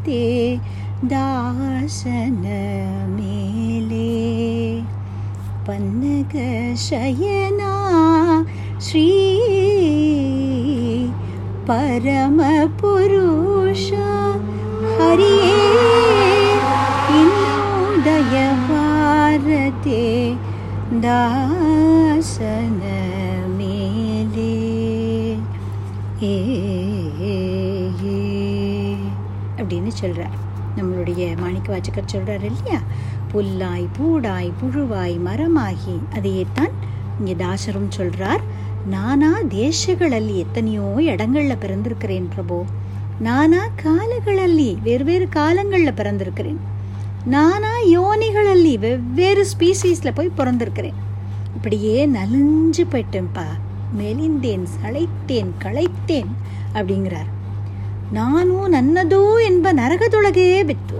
ते दासन मेले। पन्नशयना श्री परमपुरुष हरि इन्दुदय दासन मेले। ए அப்படின்னு சொல்கிறார் நம்மளுடைய மாணிக்க வாச்சகர் சொல்கிறார் இல்லையா? புல்லாய் பூடாய் புழுவாய் மரமாகி அதையேத்தான் இங்கே தாசரும் சொல்கிறார் நானா தேசಗಳಲ್ಲಿ எத்தனையோ இடங்களில் பிறந்திருக்கிறேன் பிரபு. நானா காலಗಳಲ್ಲಿ வெவ்வேறு காலங்களில் பிறந்திருக்கிறேன். நானா யோனிகளல்லி வெவ்வேறு ஸ்பீசீஸில் போய் பிறந்திருக்கிறேன். இப்படியே நலிஞ்சு போயிட்டேன்ப்பா. மெலிந்தேன் சளைத்தேன் களைத்தேன் அப்படிங்கிறார். ನಾನು ನನ್ನದು ಎಂಬ ನರಕದೊಳಗೇ ಬಿತ್ತು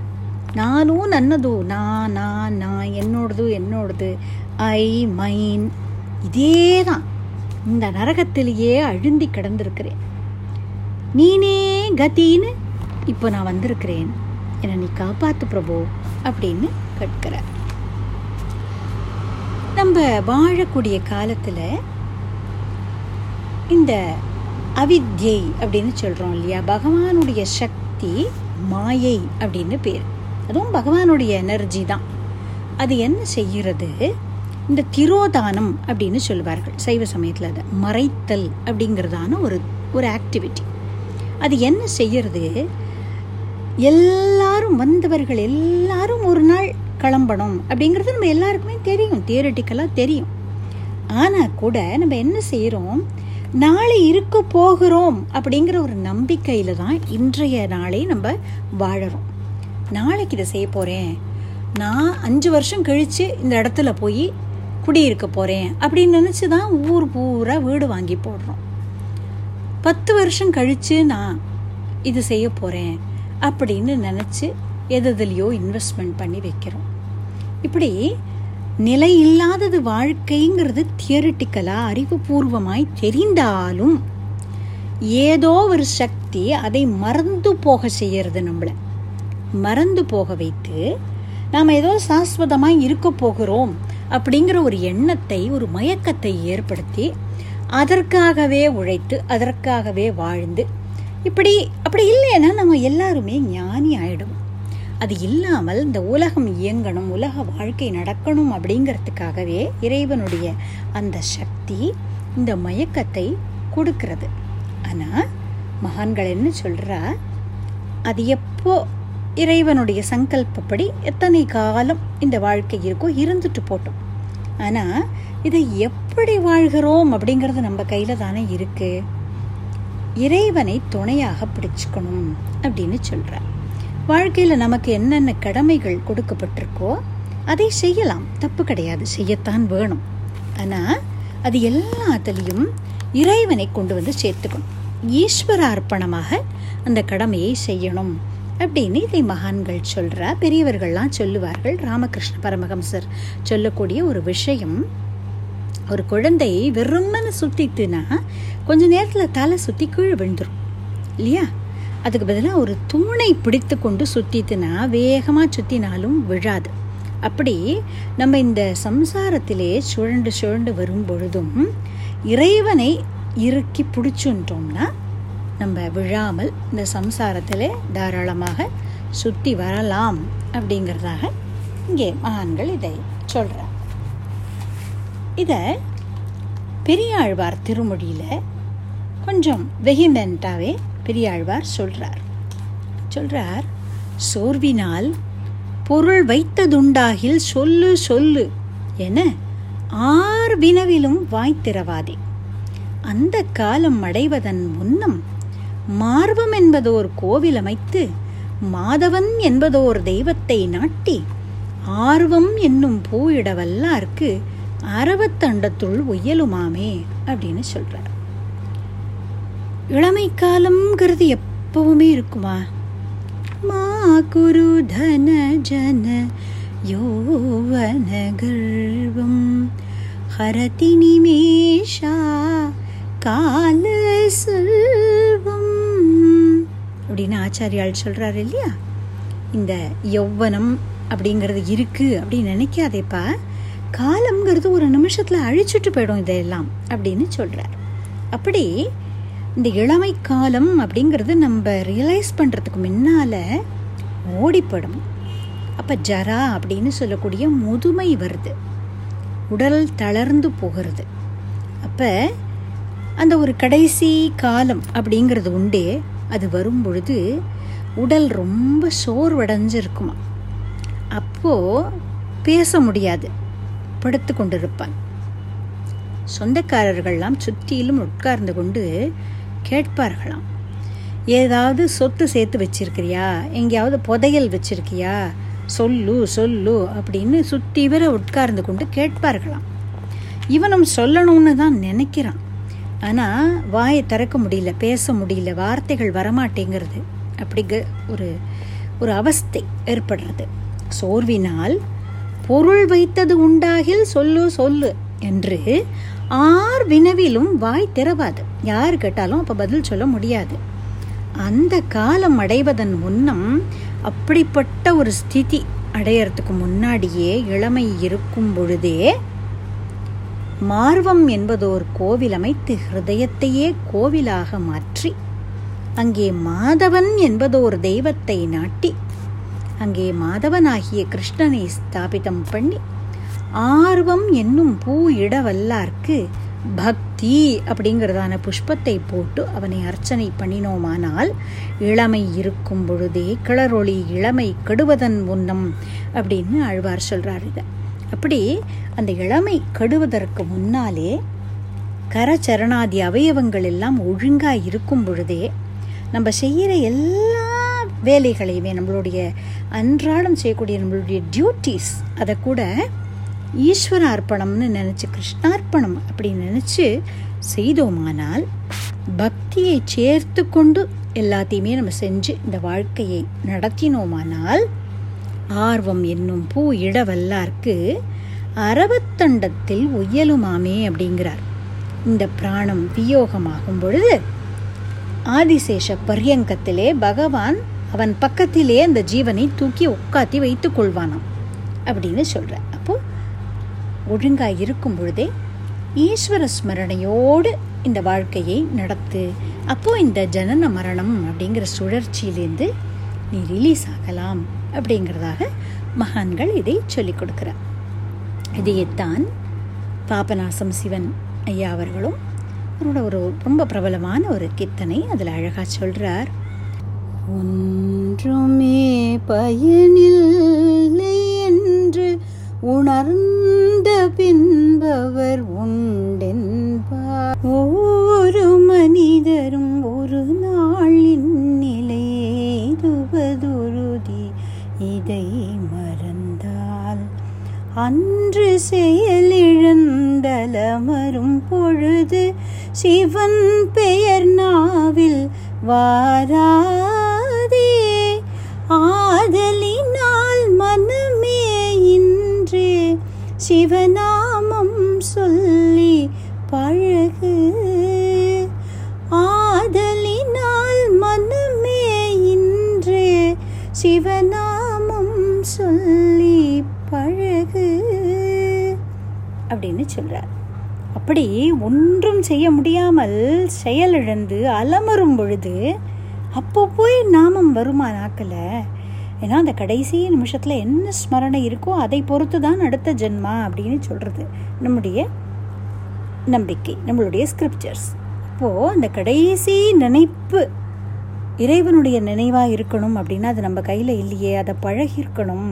ನಾನು ನನ್ನದು ನಾ ನಾ ನಾ என்னோடது என்னோடது ஐ மைன் இதே தான் இந்த நரகத்திலேயே அழுந்தி கிடந்திருக்கிறேன் நீனே கத்தின்னு இப்போ நான் வந்திருக்கிறேன் என்னை நீ காப்பாத்து பிரபு அப்படின்னு கேட்கிறார் நம்ம வாழக்கூடிய காலத்தில் இந்த அவித்யை அப்படின்னு சொல்கிறோம் இல்லையா? பகவானுடைய சக்தி மாயை அப்படின்னு பேர். அதுவும் பகவானுடைய எனர்ஜி தான். அது என்ன செய்கிறது? இந்த திரோதானம் அப்படின்னு சொல்லுவார்கள் சைவ சமயத்தில் அதை மறைத்தல் அப்படிங்கிறதான ஒரு ஒரு ஆக்டிவிட்டி அது என்ன செய்கிறது? எல்லாரும் வந்தவர்கள் எல்லாரும் ஒரு நாள் கிளம்பணும் அப்படிங்கிறது நம்ம எல்லாருக்குமே தெரியும். தியரட்டிக்கலாக தெரியும். ஆனால் கூட நம்ம என்ன செய்கிறோம் நாளை இருக்க போகிறோம் அப்படிங்கிற ஒரு நம்பிக்கையில் தான் இன்றைய நாளை நம்ம வாழறோம். நாளைக்கு இதை செய்ய போகிறேன் நான் அஞ்சு வருஷம் கழித்து இந்த இடத்துல போய் குடியிருக்க போகிறேன் அப்படின்னு நினச்சி தான் ஊர் பூரா வீடு வாங்கி போடுறோம். பத்து வருஷம் கழித்து நான் இது செய்ய போகிறேன் அப்படின்னு நினச்சி எதுலையோ இன்வெஸ்ட்மெண்ட் பண்ணி வைக்கிறோம். இப்படி நிலை இல்லாதது வாழ்க்கைங்கிறது தியரிட்டிக்கலாக அறிவுபூர்வமாய் தெரிந்தாலும் ஏதோ ஒரு சக்தி அதை மறந்து போக செய்கிறது நம்மளை. மறந்து போக வைத்து நாம் ஏதோ சாஸ்வதமாக இருக்க போகிறோம் அப்படிங்கிற ஒரு எண்ணத்தை ஒரு மயக்கத்தை ஏற்படுத்தி அதற்காகவே உழைத்து அதற்காகவே வாழ்ந்து இப்படி அப்படி இல்லைன்னா நம்ம எல்லாருமே ஞானி ஆயிடும் அது இல்லாமல் இந்த உலகம் இயங்கணும் உலக வாழ்க்கை நடக்கணும் அப்படிங்கிறதுக்காகவே இறைவனுடைய அந்த சக்தி இந்த மயக்கத்தை கொடுக்கிறது. ஆனால் மகான்கள் என்ன சொல்கிறா அது எப்போ இறைவனுடைய சங்கல்பப்படி எத்தனை காலம் இந்த வாழ்க்கை இருக்கோ இருந்துட்டு போட்டோம். ஆனால் இதை எப்படி வாழ்கிறோம் அப்படிங்கிறது நம்ம கையில் தானே இருக்குது இறைவனை துணையாக பிடிச்சுக்கணும் அப்படின்னு சொல்கிறார் வாழ்க்கையில் நமக்கு என்னென்ன கடமைகள் கொடுக்கப்பட்டிருக்கோ அதை செய்யலாம். தப்பு கிடையாது. செய்யத்தான் வேணும். ஆனால் அது எல்லாத்துலேயும் இறைவனை கொண்டு வந்து சேர்த்துக்கணும். ஈஸ்வர அர்ப்பணமாக அந்த கடமையை செய்யணும் அப்படின்னு இதை மகான்கள் சொல்கிறா பெரியவர்கள்லாம் சொல்லுவார்கள். ராமகிருஷ்ண பரமஹம்சர் சொல்லக்கூடிய ஒரு விஷயம் ஒரு குழந்தை வெறுமனை சுற்றிட்டுனா கொஞ்ச நேரத்தில் தலை சுற்றி கீழே விழுந்துடும் இல்லையா? அதுக்கு பதிலாக ஒரு தூணை பிடித்து கொண்டு சுத்திட்டுனா வேகமாக சுற்றினாலும் விழாது. அப்படி நம்ம இந்த சம்சாரத்திலே சுழண்டு சுழண்டு வரும் பொழுதும் இறைவனை இறுக்கி பிடிச்சுன்றோம்னா நம்ம விழாமல் இந்த சம்சாரத்தில் தாராளமாக சுற்றி வரலாம் அப்படிங்கிறதாக இங்கே மகான்கள் இதை சொல்கிறார் இதை பெரியாழ்வார் திருமொழியில் கொஞ்சம் வெஹிமெண்ட்டாகவே பெரியாழ்வார் சொல்கிறார் சொல்கிறார் சோர்வினால் பொருள் வைத்ததுண்டாகில் சொல்லு சொல்லு என ஆர் வினவிலும் வாய்த்திரவாதே அந்த காலம் அடைவதன் முன்னம் மார்வம் என்பதோர் கோவில் அமைத்து மாதவன் என்பதோர் தெய்வத்தை நாட்டி ஆர்வம் என்னும் பூயிட வல்லார்க்கு அறவத்தண்டத்துள் அப்படின்னு சொல்றார். இளமை காலம்ங்கிறது எப்பவுமே இருக்குமா? மா குரு தன ஜன யோவன கர்வம். ஹரதி நிமேஷா கால செல்வம். அப்படின்னு ஆச்சாரியால் சொல்கிறார் இல்லையா? இந்த யௌவனம் அப்படிங்கிறது இருக்குது அப்படின்னு நினைக்காதேப்பா. காலம்ங்கிறது ஒரு நிமிஷத்தில் அழிச்சுட்டு போயிடும் இதெல்லாம் அப்படின்னு சொல்கிறார் அப்படி இந்த இளமை காலம் அப்படிங்கிறது நம்ம ரியலைஸ் பண்ணுறதுக்கு முன்னால் ஓடிப்படும். அப்போ ஜரா அப்படின்னு சொல்லக்கூடிய முதுமை வருது. உடல் தளர்ந்து போகிறது. அப்போ அந்த ஒரு கடைசி காலம் அப்படிங்கிறது உண்டு அது வரும் பொழுது உடல் ரொம்ப சோர்வடைஞ்சிருக்குமா? அப்போது பேச முடியாது. படுத்து கொண்டிருப்பான் சொந்தக்காரர்கள்லாம் சுற்றிலும் உட்கார்ந்து கொண்டு கேட்பார்களாம். ஏதாவது சொத்து சேர்த்து வச்சிருக்கிறியா? எங்கேயாவது புதையல் வச்சிருக்கியா? சொல்லு சொல்லு அப்படின்னு சுற்றி வர உட்கார்ந்து கொண்டு கேட்பார்களாம். இவனும் சொல்லணும்னு தான் நினைக்கிறான். ஆனால் வாயை திறக்க முடியல பேச முடியல வார்த்தைகள் வரமாட்டேங்கிறது. அப்படிங்க ஒரு ஒரு அவஸ்தை ஏற்படுறது. சோர்வினால் பொருள் வைத்தது உண்டாகில் சொல்லு சொல்லு. என்று ஆர் வினவிலும் வாய் திறவாது. யார் கேட்டாலும் அப்போ பதில் சொல்ல முடியாது. அந்த காலம் அடைவதன் முன்னம் அப்படிப்பட்ட ஒரு ஸ்திதி அடையறதுக்கு முன்னாடியே இளமை இருக்கும் பொழுதே மார்வம் என்பதோர் கோவில் அமைத்து ஹிருதயத்தையே கோவிலாக மாற்றி அங்கே மாதவன் என்பதோர் தெய்வத்தை நாட்டி அங்கே மாதவனாகிய கிருஷ்ணனை ஸ்தாபிதம் பண்ணி ஆர்வம் என்னும் பூ இடவல்லார்க்கு பக்தி அப்படிங்கிறதான புஷ்பத்தை போட்டு அவனை அர்ச்சனை பண்ணினோமானால் இளமை இருக்கும் பொழுதே கிளறொளி இளமை கெடுவதன் முன்னம் அப்படின்னு ஆழ்வார் சொல்றார் இதை. அப்படி அந்த இளமை கெடுவதற்கு முன்னாலே கரச்சரணாதி அவயவங்கள் எல்லாம் ஒழுங்காக இருக்கும் பொழுதே நம்ம செய்கிற எல்லா வேலைகளையுமே நம்மளுடைய அன்றாடம் செய்யக்கூடிய நம்மளுடைய டியூட்டிஸ் அதை கூட ஈஸ்வர அர்ப்பணம்னு நினச்சி கிருஷ்ணார்ப்பணம் அப்படின்னு நினச்சி செய்தோமானால் பக்தியை சேர்த்து கொண்டு எல்லாத்தையுமே நம்ம செஞ்சு இந்த வாழ்க்கையை நடத்தினோமானால் ஆர்வம் என்னும் பூ இடவல்லார்க்கு அரவத்தண்டத்தில் உயலுமாமே அப்படிங்கிறார். இந்த பிராணம் வியோகமாகும் பொழுது ஆதிசேஷ பரியங்கத்திலே பகவான் அவன் பக்கத்திலே அந்த ஜீவனை தூக்கி உட்காத்தி வைத்துக் கொள்வானாம் அப்படின்னு சொல்கிறார் ஒழுங்காக இருக்கும் பொழுதே ஈஸ்வர ஸ்மரணையோடு இந்த வாழ்க்கையை நடத்து. அப்போ இந்த ஜனன மரணம் அப்படிங்கிற சுழற்சியிலேருந்து நீ ரிலீஸ் ஆகலாம் அப்படிங்கிறதாக மகான்கள் இதை சொல்லிக் கொடுக்கிறார். இதையத்தான் பாபநாசம் சிவன் ஐயா அவர்களும் அவரோட ஒரு ரொம்ப பிரபலமான ஒரு கீர்த்தனை அதில் அழகாக சொல்கிறார் ஒன்றுமே பயனில்லை என்று உணர்ந்த பின்பவர் உண்டென்பார். ஒவ்வொரு மனிதரும் ஒரு நாளின் நிலைதுவதுருதி இதை மறந்தால். அன்று செயலிழந்தலமரும் பொழுது சிவன் பெயர் நாவில் வாரா சிவநாமம் சொல்லி பழகு. ஆதலினால் மனமே இன்று சிவநாமம் சொல்லி பழகு அப்படின்னு சொல்கிறார் அப்படி ஒன்றும் செய்ய முடியாமல் செயலிழந்து அலமரும் பொழுது அப்போ போய் நாமம் வருமா நாக்கில் ஏன்னா அந்த கடைசி நிமிஷத்தில் என்ன ஸ்மரணை இருக்கோ அதை பொறுத்து தான் அடுத்த ஜென்மா அப்படின்னு சொல்கிறது நம்முடைய நம்பிக்கை நம்மளுடைய ஸ்கிரிப்சர்ஸ் அப்போது அந்த கடைசி நினைப்பு இறைவனுடைய நினைவாக இருக்கணும் அப்படின்னா அது நம்ம கையில் இல்லையே அதை பழகிருக்கணும்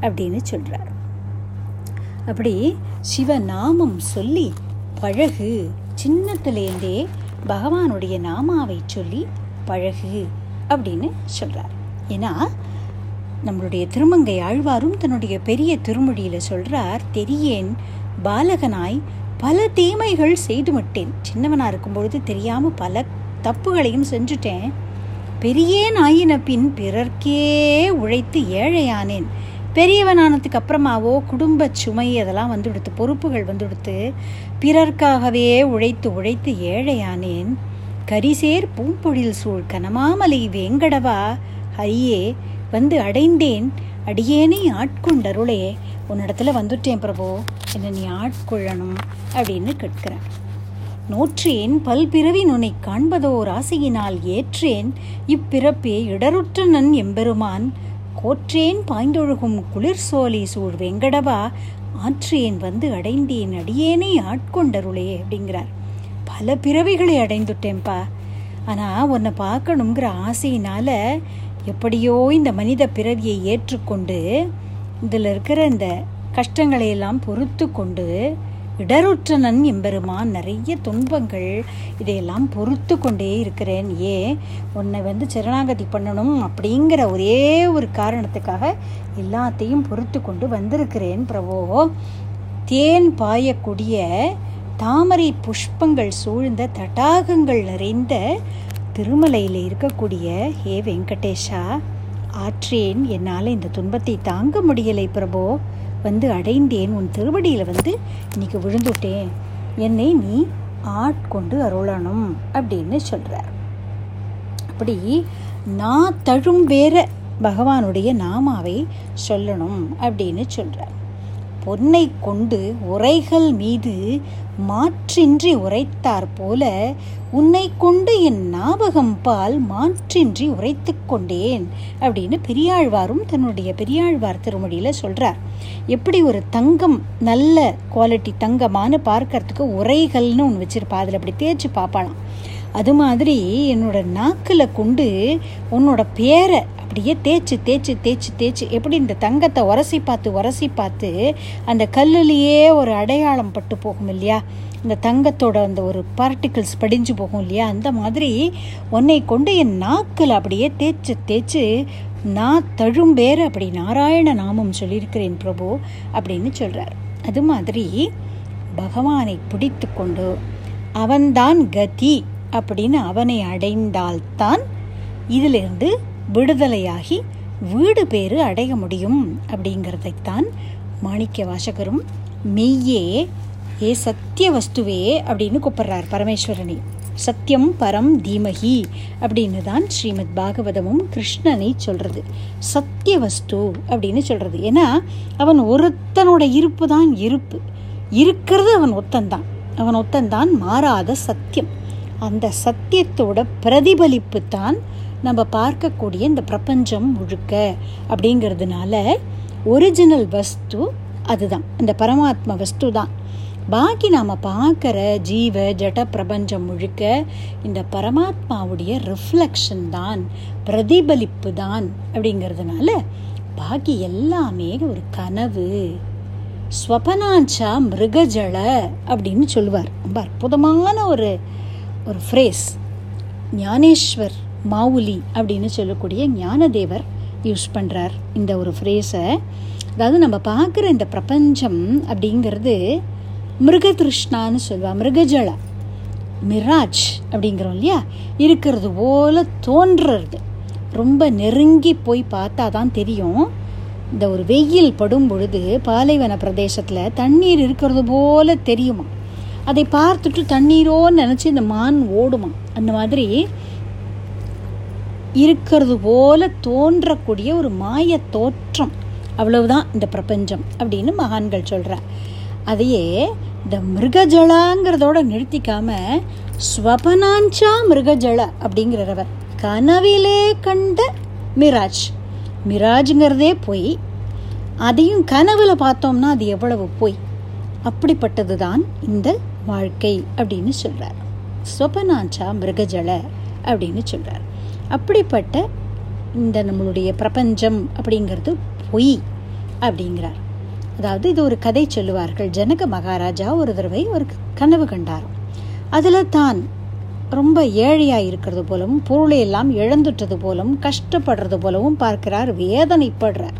அப்படின்னு சொல்கிறார் அப்படி சிவநாமம் சொல்லி பழகு சின்னத்துலேருந்தே பகவானுடைய நாமாவை சொல்லி பழகு அப்படின்னு சொல்கிறார் ஏன்னா நம்மளுடைய திருமங்கை ஆழ்வாரும் தன்னுடைய பெரிய திருமொழியில் சொல்கிறார் தெரியேன் பாலகனாய் பல தீமைகள் செய்து விட்டேன் சின்னவனாக இருக்கும்பொழுது தெரியாமல் பல தப்புகளையும் செஞ்சுட்டேன். பெரியேன் ஆயின பின் பிறர்க்கே உழைத்து ஏழையானேன். பெரியவனானதுக்கு அப்புறமாவோ குடும்ப சுமை அதெல்லாம் வந்து கொடுத்து பொறுப்புகள் வந்து கொடுத்து பிறர்க்காகவே உழைத்து உழைத்து ஏழையானேன். கரிசேர் பூம்பொழில் சூழ் கனமாமலை வேங்கடவா ஹரியே வந்து அடைந்தேன். அடியேனை ஆட்கொண்டருளே உன்னிடத்துல வந்துட்டேன் பிரபு என்னை நீ ஆட்கொள்ளணும் அப்படின்னு கேட்கிறேன் நோற்றேன் பல்பிறவி நுனை காண்பதோர் ஆசையினால் ஏற்றேன். இப்பிறப்பே இடருற்ற நன் எம்பெருமான் கோற்றேன் பாய்ந்தொழுகும் குளிர் சோலை சூழ் வெங்கடவா ஆற்றேன் வந்து அடைந்தேன் அடியேனை ஆட்கொண்டருளே அப்படிங்கிறார். பல பிறவிகளை அடைந்துட்டேன்ப்பா ஆனால் உன்னை பார்க்கணுங்கிற ஆசையினால எப்படியோ இந்த மனித பிறவியை ஏற்றுக்கொண்டு இதில் இருக்கிற இந்த கஷ்டங்களை எல்லாம் பொறுத்து கொண்டு இடருற்றனன் எம்பெருமான் நிறைய துன்பங்கள் இதையெல்லாம் பொறுத்து கொண்டே இருக்கிறேன். ஏன் உன்னை வந்து சரணாகதி பண்ணணும் அப்படிங்கிற ஒரே ஒரு காரணத்துக்காக எல்லாத்தையும் பொறுத்து கொண்டு வந்திருக்கிறேன் பிரபோ. தேன் பாயக்கூடிய தாமரை புஷ்பங்கள் சூழ்ந்த தடாகங்கள் நிறைந்த திருமலையில் இருக்கக்கூடிய ஹே வெங்கடேஷா ஆற்றேன் என்னால் இந்த துன்பத்தை தாங்க முடியலை பிரபோ. வந்து அடைந்தேன் உன் திருவடியில் வந்து இன்னைக்கு விழுந்துட்டேன். என்னை நீ ஆட்கொண்டு அருளணும் அப்படின்னு சொல்கிறார் அப்படி நான் தழும் வேற பகவானுடைய நாமாவை சொல்லணும் அப்படின்னு சொல்கிறார் பொன்னை கொண்டு உரைகள் மீது மாற்றின்றி உரைத்தார் போல உன்னை கொண்டு என் ஞாபகம் பால் மாற்றின்றி உரைத்து கொண்டேன் அப்படின்னு பெரியாழ்வாரும் தன்னுடைய பெரியாழ்வார் திருமொழியில் சொல்கிறார் எப்படி ஒரு தங்கம் நல்ல குவாலிட்டி தங்கமான பார்க்கறதுக்கு உரைகள்னு ஒன்று வச்சிருப்பா அதில் அப்படி தேய்ச்சி பார்ப்பாளாம். அது மாதிரி என்னோட நாக்கில் கொண்டு உன்னோட பேரை அப்படியே தேய்ச்சி தேய்ச்சி தேய்ச்சி தேய்ச்சி எப்படி இந்த தங்கத்தை உரசி பார்த்து உரசி பார்த்து அந்த கல்லுலேயே ஒரு அடையாளம் பட்டு போகும் இல்லையா? இந்த தங்கத்தோட அந்த ஒரு பார்ட்டிகிள்ஸ் படிஞ்சு போகும் இல்லையா? அந்த மாதிரி உன்னை கொண்டு என் நாக்கில் அப்படியே தேய்ச்சி தேய்ச்சி நான் தழும்பேர் அப்படி நாராயண நாமம் சொல்லியிருக்கிறேன் பிரபு அப்படின்னு சொல்கிறார் அது மாதிரி பகவானை பிடித்து கொண்டு அவன்தான் கதி அப்படின்னு அவனை அடைந்தால்தான் இதிலிருந்து விடுதலையாகி வீடு பேறு அடைய முடியும் அப்படிங்கிறதைத்தான் மாணிக்க வாசகரும் மெய்யே ஏ சத்திய வஸ்துவே அப்படின்னு கூப்பிடுறார் பரமேஸ்வரனை. சத்தியம் பரம் தீமகி அப்படின்னு தான் ஸ்ரீமத் பாகவதமும் கிருஷ்ணனை சொல்கிறது சத்திய வஸ்து அப்படின்னு சொல்கிறது ஏன்னா அவன் ஒருத்தனோட இருப்பு தான் இருப்பு. இருக்கிறது அவன் ஒத்தன்தான் அவன் ஒத்தன்தான் மாறாத சத்தியம். அந்த சத்தியத்தோட பிரதிபலிப்பு தான் நம்ம பார்க்கக்கூடிய இந்த பிரபஞ்சம் முழுக்க அப்படிங்கிறதுனால ஒரிஜினல் வஸ்து அதுதான். இந்த பரமாத்ம வஸ்து தான். பாக்கி நாம் பார்க்குற ஜீவ ஜட பிரபஞ்சம் முழுக்க இந்த பரமாத்மாவுடைய ரிஃப்ளெக்ஷன் தான் பிரதிபலிப்பு தான் அப்படிங்கிறதுனால பாக்கி எல்லாமே ஒரு கனவு. ஸ்வபனாஞ்சா மிருகஜல அப்படின்னு சொல்லுவார். ரொம்ப அற்புதமான ஒரு ஒரு ஃப்ரேஸ் ஞானேஸ்வர் மாவுலி அப்படின்னு சொல்லக்கூடிய ஞானதேவர் யூஸ் பண்ணுறார் இந்த ஒரு ஃப்ரேஸை அதாவது நம்ம பார்க்குற இந்த பிரபஞ்சம் அப்படிங்கிறது மிருகதிருஷ்ணான்னு சொல்லுவா மிருகஜலம் மிராஜ் அப்படிங்கிறோம் இல்லையா? இருக்கிறது போல தோன்றுறது. ரொம்ப நெருங்கி போய் பார்த்தா தான் தெரியும். இந்த ஒரு வெயில் படும் பொழுது பாலைவன பிரதேசத்தில் தண்ணீர் இருக்கிறது போல தெரியுமா? அதை பார்த்துட்டு தண்ணீரோன்னு நினச்சி இந்த மான் ஓடுமா? அந்த மாதிரி இருக்கிறது போல தோன்றக்கூடிய ஒரு மாய தோற்றம். அவ்வளவுதான் இந்த பிரபஞ்சம் அப்படின்னு மகான்கள் சொல்கிறார் அதையே இந்த மிருகஜலாங்கிறதோட நிறுத்திக்காம ஸ்வபனாஞ்சா மிருகஜல அப்படிங்கிறவர் கனவிலே கண்ட மிராஜ். மிராஜுங்கிறதே போய். அதையும் கனவுல பார்த்தோம்னா அது எவ்வளவு போய். அப்படிப்பட்டது தான் இந்த வாழ்க்கை அப்படின்னு சொல்கிறார் ஸ்வபனாஞ்சா மிருகஜல அப்படின்னு சொல்கிறார் அப்படிப்பட்ட இந்த நம்மளுடைய பிரபஞ்சம் அப்படிங்கிறது பொய் அப்படிங்கிறார். அதாவது இது ஒரு கதை சொல்லுவார்கள். ஜனக மகாராஜா ஒரு தடவை ஒரு கனவு கண்டார். அதில் தான் ரொம்ப ஏழையாக இருக்கிறது போலவும் பொருளை எல்லாம் இழந்துட்டது போலவும் கஷ்டப்படுறது போலவும் பார்க்கிறார். வேதனைப்படுறார்.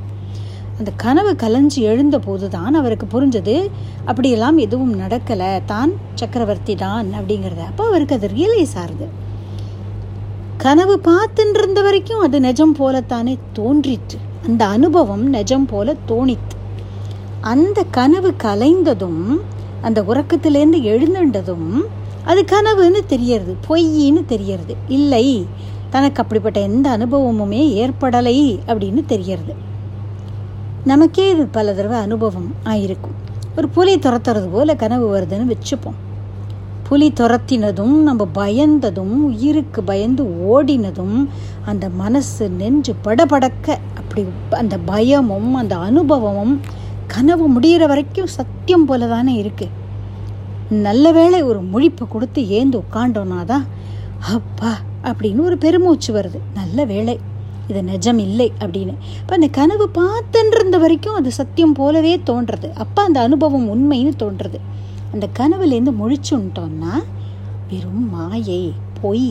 அந்த கனவு கலைஞ்சு எழுந்த போது தான் அவருக்கு புரிஞ்சது அப்படியெல்லாம் எதுவும் நடக்கலை. தான் சக்கரவர்த்தி தான் அப்படிங்கிறத. அப்போ அவருக்கு அது ரியலைஸ் ஆகுது கனவு பார்த்துட்டு இருந்த வரைக்கும் அது நிஜம் போலத்தானே தோன்றிற்று. அந்த அனுபவம் நிஜம் போல தோணித்து அந்த கனவு கலைந்ததும் அந்த உறக்கத்திலேருந்து எழுந்துண்டதும் அது கனவுன்னு தெரியறது பொய்ன்னு தெரியறது. இல்லை தனக்கு அப்படிப்பட்ட எந்த அனுபவமுமே ஏற்படலை அப்படின்னு தெரியறது. நமக்கே இது பல தடவை அனுபவம் ஆயிருக்கும். ஒரு புலி துரத்துறது போல கனவு வருதுன்னு வச்சுப்போம். புலி துரத்தினதும் நம்ம பயந்ததும் உயிருக்கு பயந்து ஓடினதும் அந்த மனசு நெஞ்சு படபடக்க அப்படி அந்த பயமும் அந்த அனுபவமும் கனவு முடிகிற வரைக்கும் சத்தியம் போல தானே இருக்குது நல்ல வேளை ஒரு முழிப்பு கொடுத்து ஏந்து உட்காண்டோன்னா தான் அப்பா அப்படின்னு ஒரு பெருமூச்சு வருது. நல்ல வேலை இது நிஜம் இல்லை அப்படின்னு. இப்போ அந்த கனவு பார்த்துன்னு இருந்த வரைக்கும் அது சத்தியம் போலவே தோன்றது அப்போ அந்த அனுபவம் உண்மைன்னு தோன்றது அந்த கனவுலேருந்து முழிச்சுன்ட்டோம்னா வெறும் மாயை பொய்.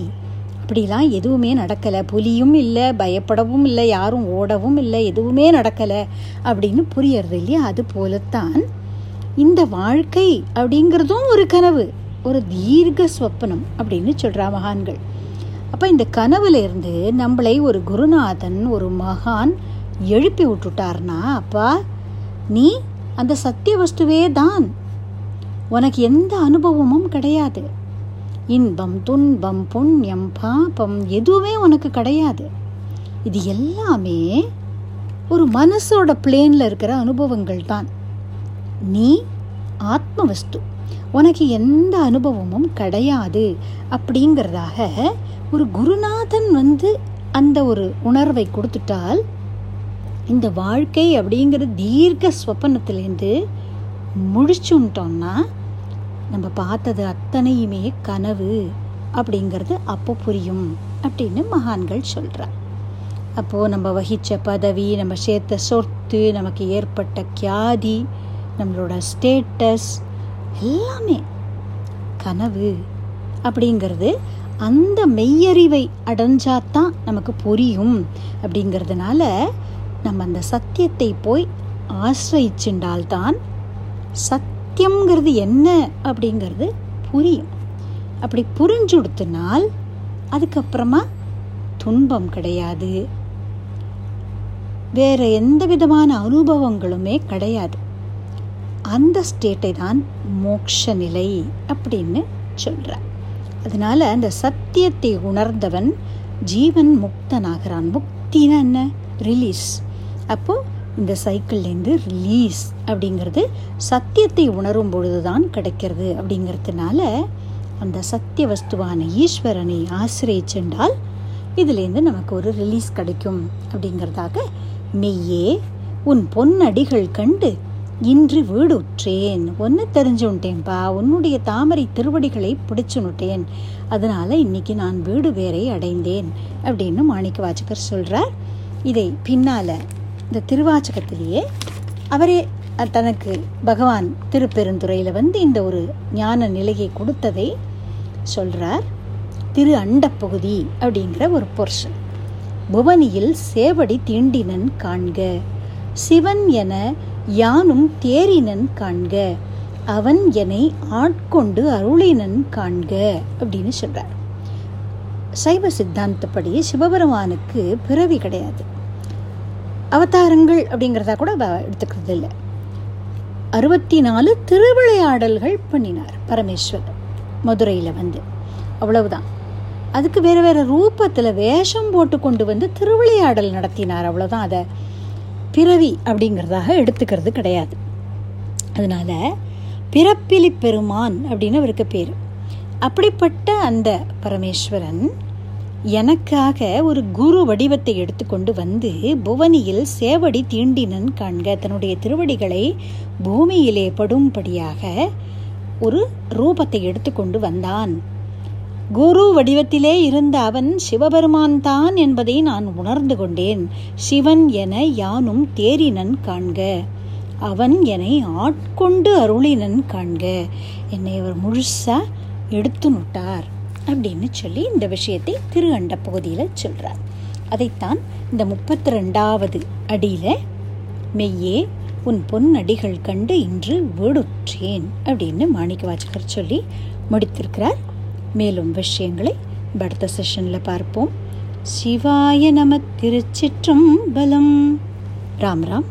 அப்படிலாம் எதுவுமே நடக்கலை. புலியும் இல்லை பயப்படவும் இல்லை யாரும் ஓடவும் இல்லை எதுவுமே நடக்கலை அப்படின்னு புரியறது இல்லையா? அது போலத்தான் இந்த வாழ்க்கை அப்படிங்கிறதும் ஒரு கனவு ஒரு தீர்க்க ஸ்வப்னம் அப்படின்னு சொல்கிறா மகான்கள். அப்போ இந்த கனவுலேருந்து நம்மளை ஒரு குருநாதன் ஒரு மகான் எழுப்பி விட்டுட்டார்னா அப்பா நீ அந்த சத்திய வஸ்துவே தான். உனக்கு எந்த அனுபவமும் கிடையாது. இன்பம் துன்பம் புண்ணியம் பாபம் எதுவுமே உனக்கு கிடையாது. இது எல்லாமே ஒரு மனசோட பிளேனில் இருக்கிற அனுபவங்கள் தான். நீ ஆத்மவஸ்து. உனக்கு எந்த அனுபவமும் கிடையாது அப்படிங்கிறதாக ஒரு குருநாதன் வந்து அந்த ஒரு உணர்வை கொடுத்துட்டால் இந்த வாழ்க்கை அப்படிங்கிற தீர்க்க ஸ்வப்பனத்திலேருந்து முழிச்சுன்ட்டோம்னா நம்ம பார்த்தது அத்தனையுமே கனவு அப்படிங்கிறது அப்போ புரியும் அப்படின்னு மகான்கள் சொல்கிறார் அப்போது நம்ம வகித்த பதவி நம்ம சேர்த்த சொத்து நமக்கு ஏற்பட்ட கியாதி நம்மளோட ஸ்டேட்டஸ் எல்லாமே கனவு அப்படிங்கிறது அந்த மெய்யறிவை அடைஞ்சாதான் நமக்கு புரியும் அப்படிங்கிறதுனால நம்ம அந்த சத்தியத்தை போய் ஆசிரியிச்சுண்டால்தான் சத்தியம்ங்கிறது என்ன அப்படிங்கிறது புரியும். அப்படி புரிஞ்சுடுத்தினால் அதுக்கப்புறமா துன்பம் கிடையாது. வேறு எந்த விதமான அனுபவங்களுமே கிடையாது. அந்த ஸ்டேட்டை தான் மோக்ஷ நிலை அப்படின்னு சொல்கிறார் அதனால அந்த சத்தியத்தை உணர்ந்தவன் ஜீவன் முக்தனாகிறான். முக்தினா என்ன? ரிலீஸ் அப்போது இந்த சைக்கிள்லேருந்து ரிலீஸ் அப்படிங்கிறது சத்தியத்தை உணரும் பொழுது தான் கிடைக்கிறது அப்படிங்கிறதுனால அந்த சத்திய வஸ்துவான ஈஸ்வரனை ஆசிரியச்சென்றால் இதுலேருந்து நமக்கு ஒரு ரிலீஸ் கிடைக்கும் அப்படிங்கிறதாக மெய்யே உன் பொன்னடிகள் கண்டு இன்று வீடு உற்றேன் ஒன்று தெரிஞ்சுட்டேன்பா உன்னுடைய தாமரை திருவடிகளை பிடிச்சுனுட்டேன் அதனால் இன்னைக்கு நான் வீடு வேறை அடைந்தேன். அப்படின்னு மாணிக்க வாச்சகர் சொல்கிறார் இதை பின்னால இந்த திருவாச்சகத்திலேயே அவரே தனக்கு பகவான் திருப்பெருந்துறையில் வந்து இந்த ஒரு ஞான நிலையை கொடுத்ததை சொல்கிறார் திரு அண்டப்பகுதி அப்படிங்கிற ஒரு புருஷன் புவனியில் சேவடி தீண்டினன் காண்க சிவன் என யானும் தேரினன் காண்க அவன் என்னை ஆட்கொண்டு அருளினன் காண்க அப்படின்னு சொல்கிறார் சைவ சித்தாந்தப்படி சிவபெருமானுக்கு பிறவி கிடையாது. அவதாரங்கள் அப்படிங்கிறதா கூட எடுத்துக்கிறது இல்லை அறுபத்தி நாலு திருவிளையாடல்கள் பண்ணினார் பரமேஸ்வரர் மதுரையில் வந்து. அவ்வளவுதான். அதுக்கு வேறு வேறு ரூபத்தில் வேஷம் போட்டு கொண்டு வந்து திருவிளையாடல் நடத்தினார். அவ்வளோதான் அதை பிறவி அப்படிங்கிறதாக எடுத்துக்கிறது கிடையாது. அதனால் பிறப்பிலி பெருமான் அப்படின்னு அவருக்கு பேர். அப்படிப்பட்ட அந்த பரமேஸ்வரன் எனக்காக ஒரு குரு வடிவத்தை எடுத்துக்கொண்டு வந்து புவனியில் சேவடி தீண்டினன் காண்க. தன்னுடைய திருவடிகளை பூமியிலே படும்படியாக ஒரு ரூபத்தை எடுத்துக்கொண்டு வந்தான். குரு வடிவத்திலே இருந்த அவன் சிவபெருமான் தான் என்பதை நான் உணர்ந்து கொண்டேன். சிவன் என யானும் தேரினன் காண்க. அவன் என்னை ஆட்கொண்டு அருளினன் காண்க. என்னை அவர் முழுசா எடுத்து நுட்டார் அப்படின்னு சொல்லி இந்த விஷயத்தை திரு அண்ட பகுதியில் சொல்கிறார் அதைத்தான் இந்த முப்பத்தி ரெண்டாவது அடியில் மெய்யே உன் பொன் அடிகள் கண்டு இன்று வீடுற்றேன் அப்படின்னு மாணிக்க வாச்சகர் சொல்லி முடித்திருக்கிறார். மேலும் விஷயங்களை அடுத்த செஷனில் பார்ப்போம். சிவாய நம திருச்சிற்றும் பலம் ராம் ராம்.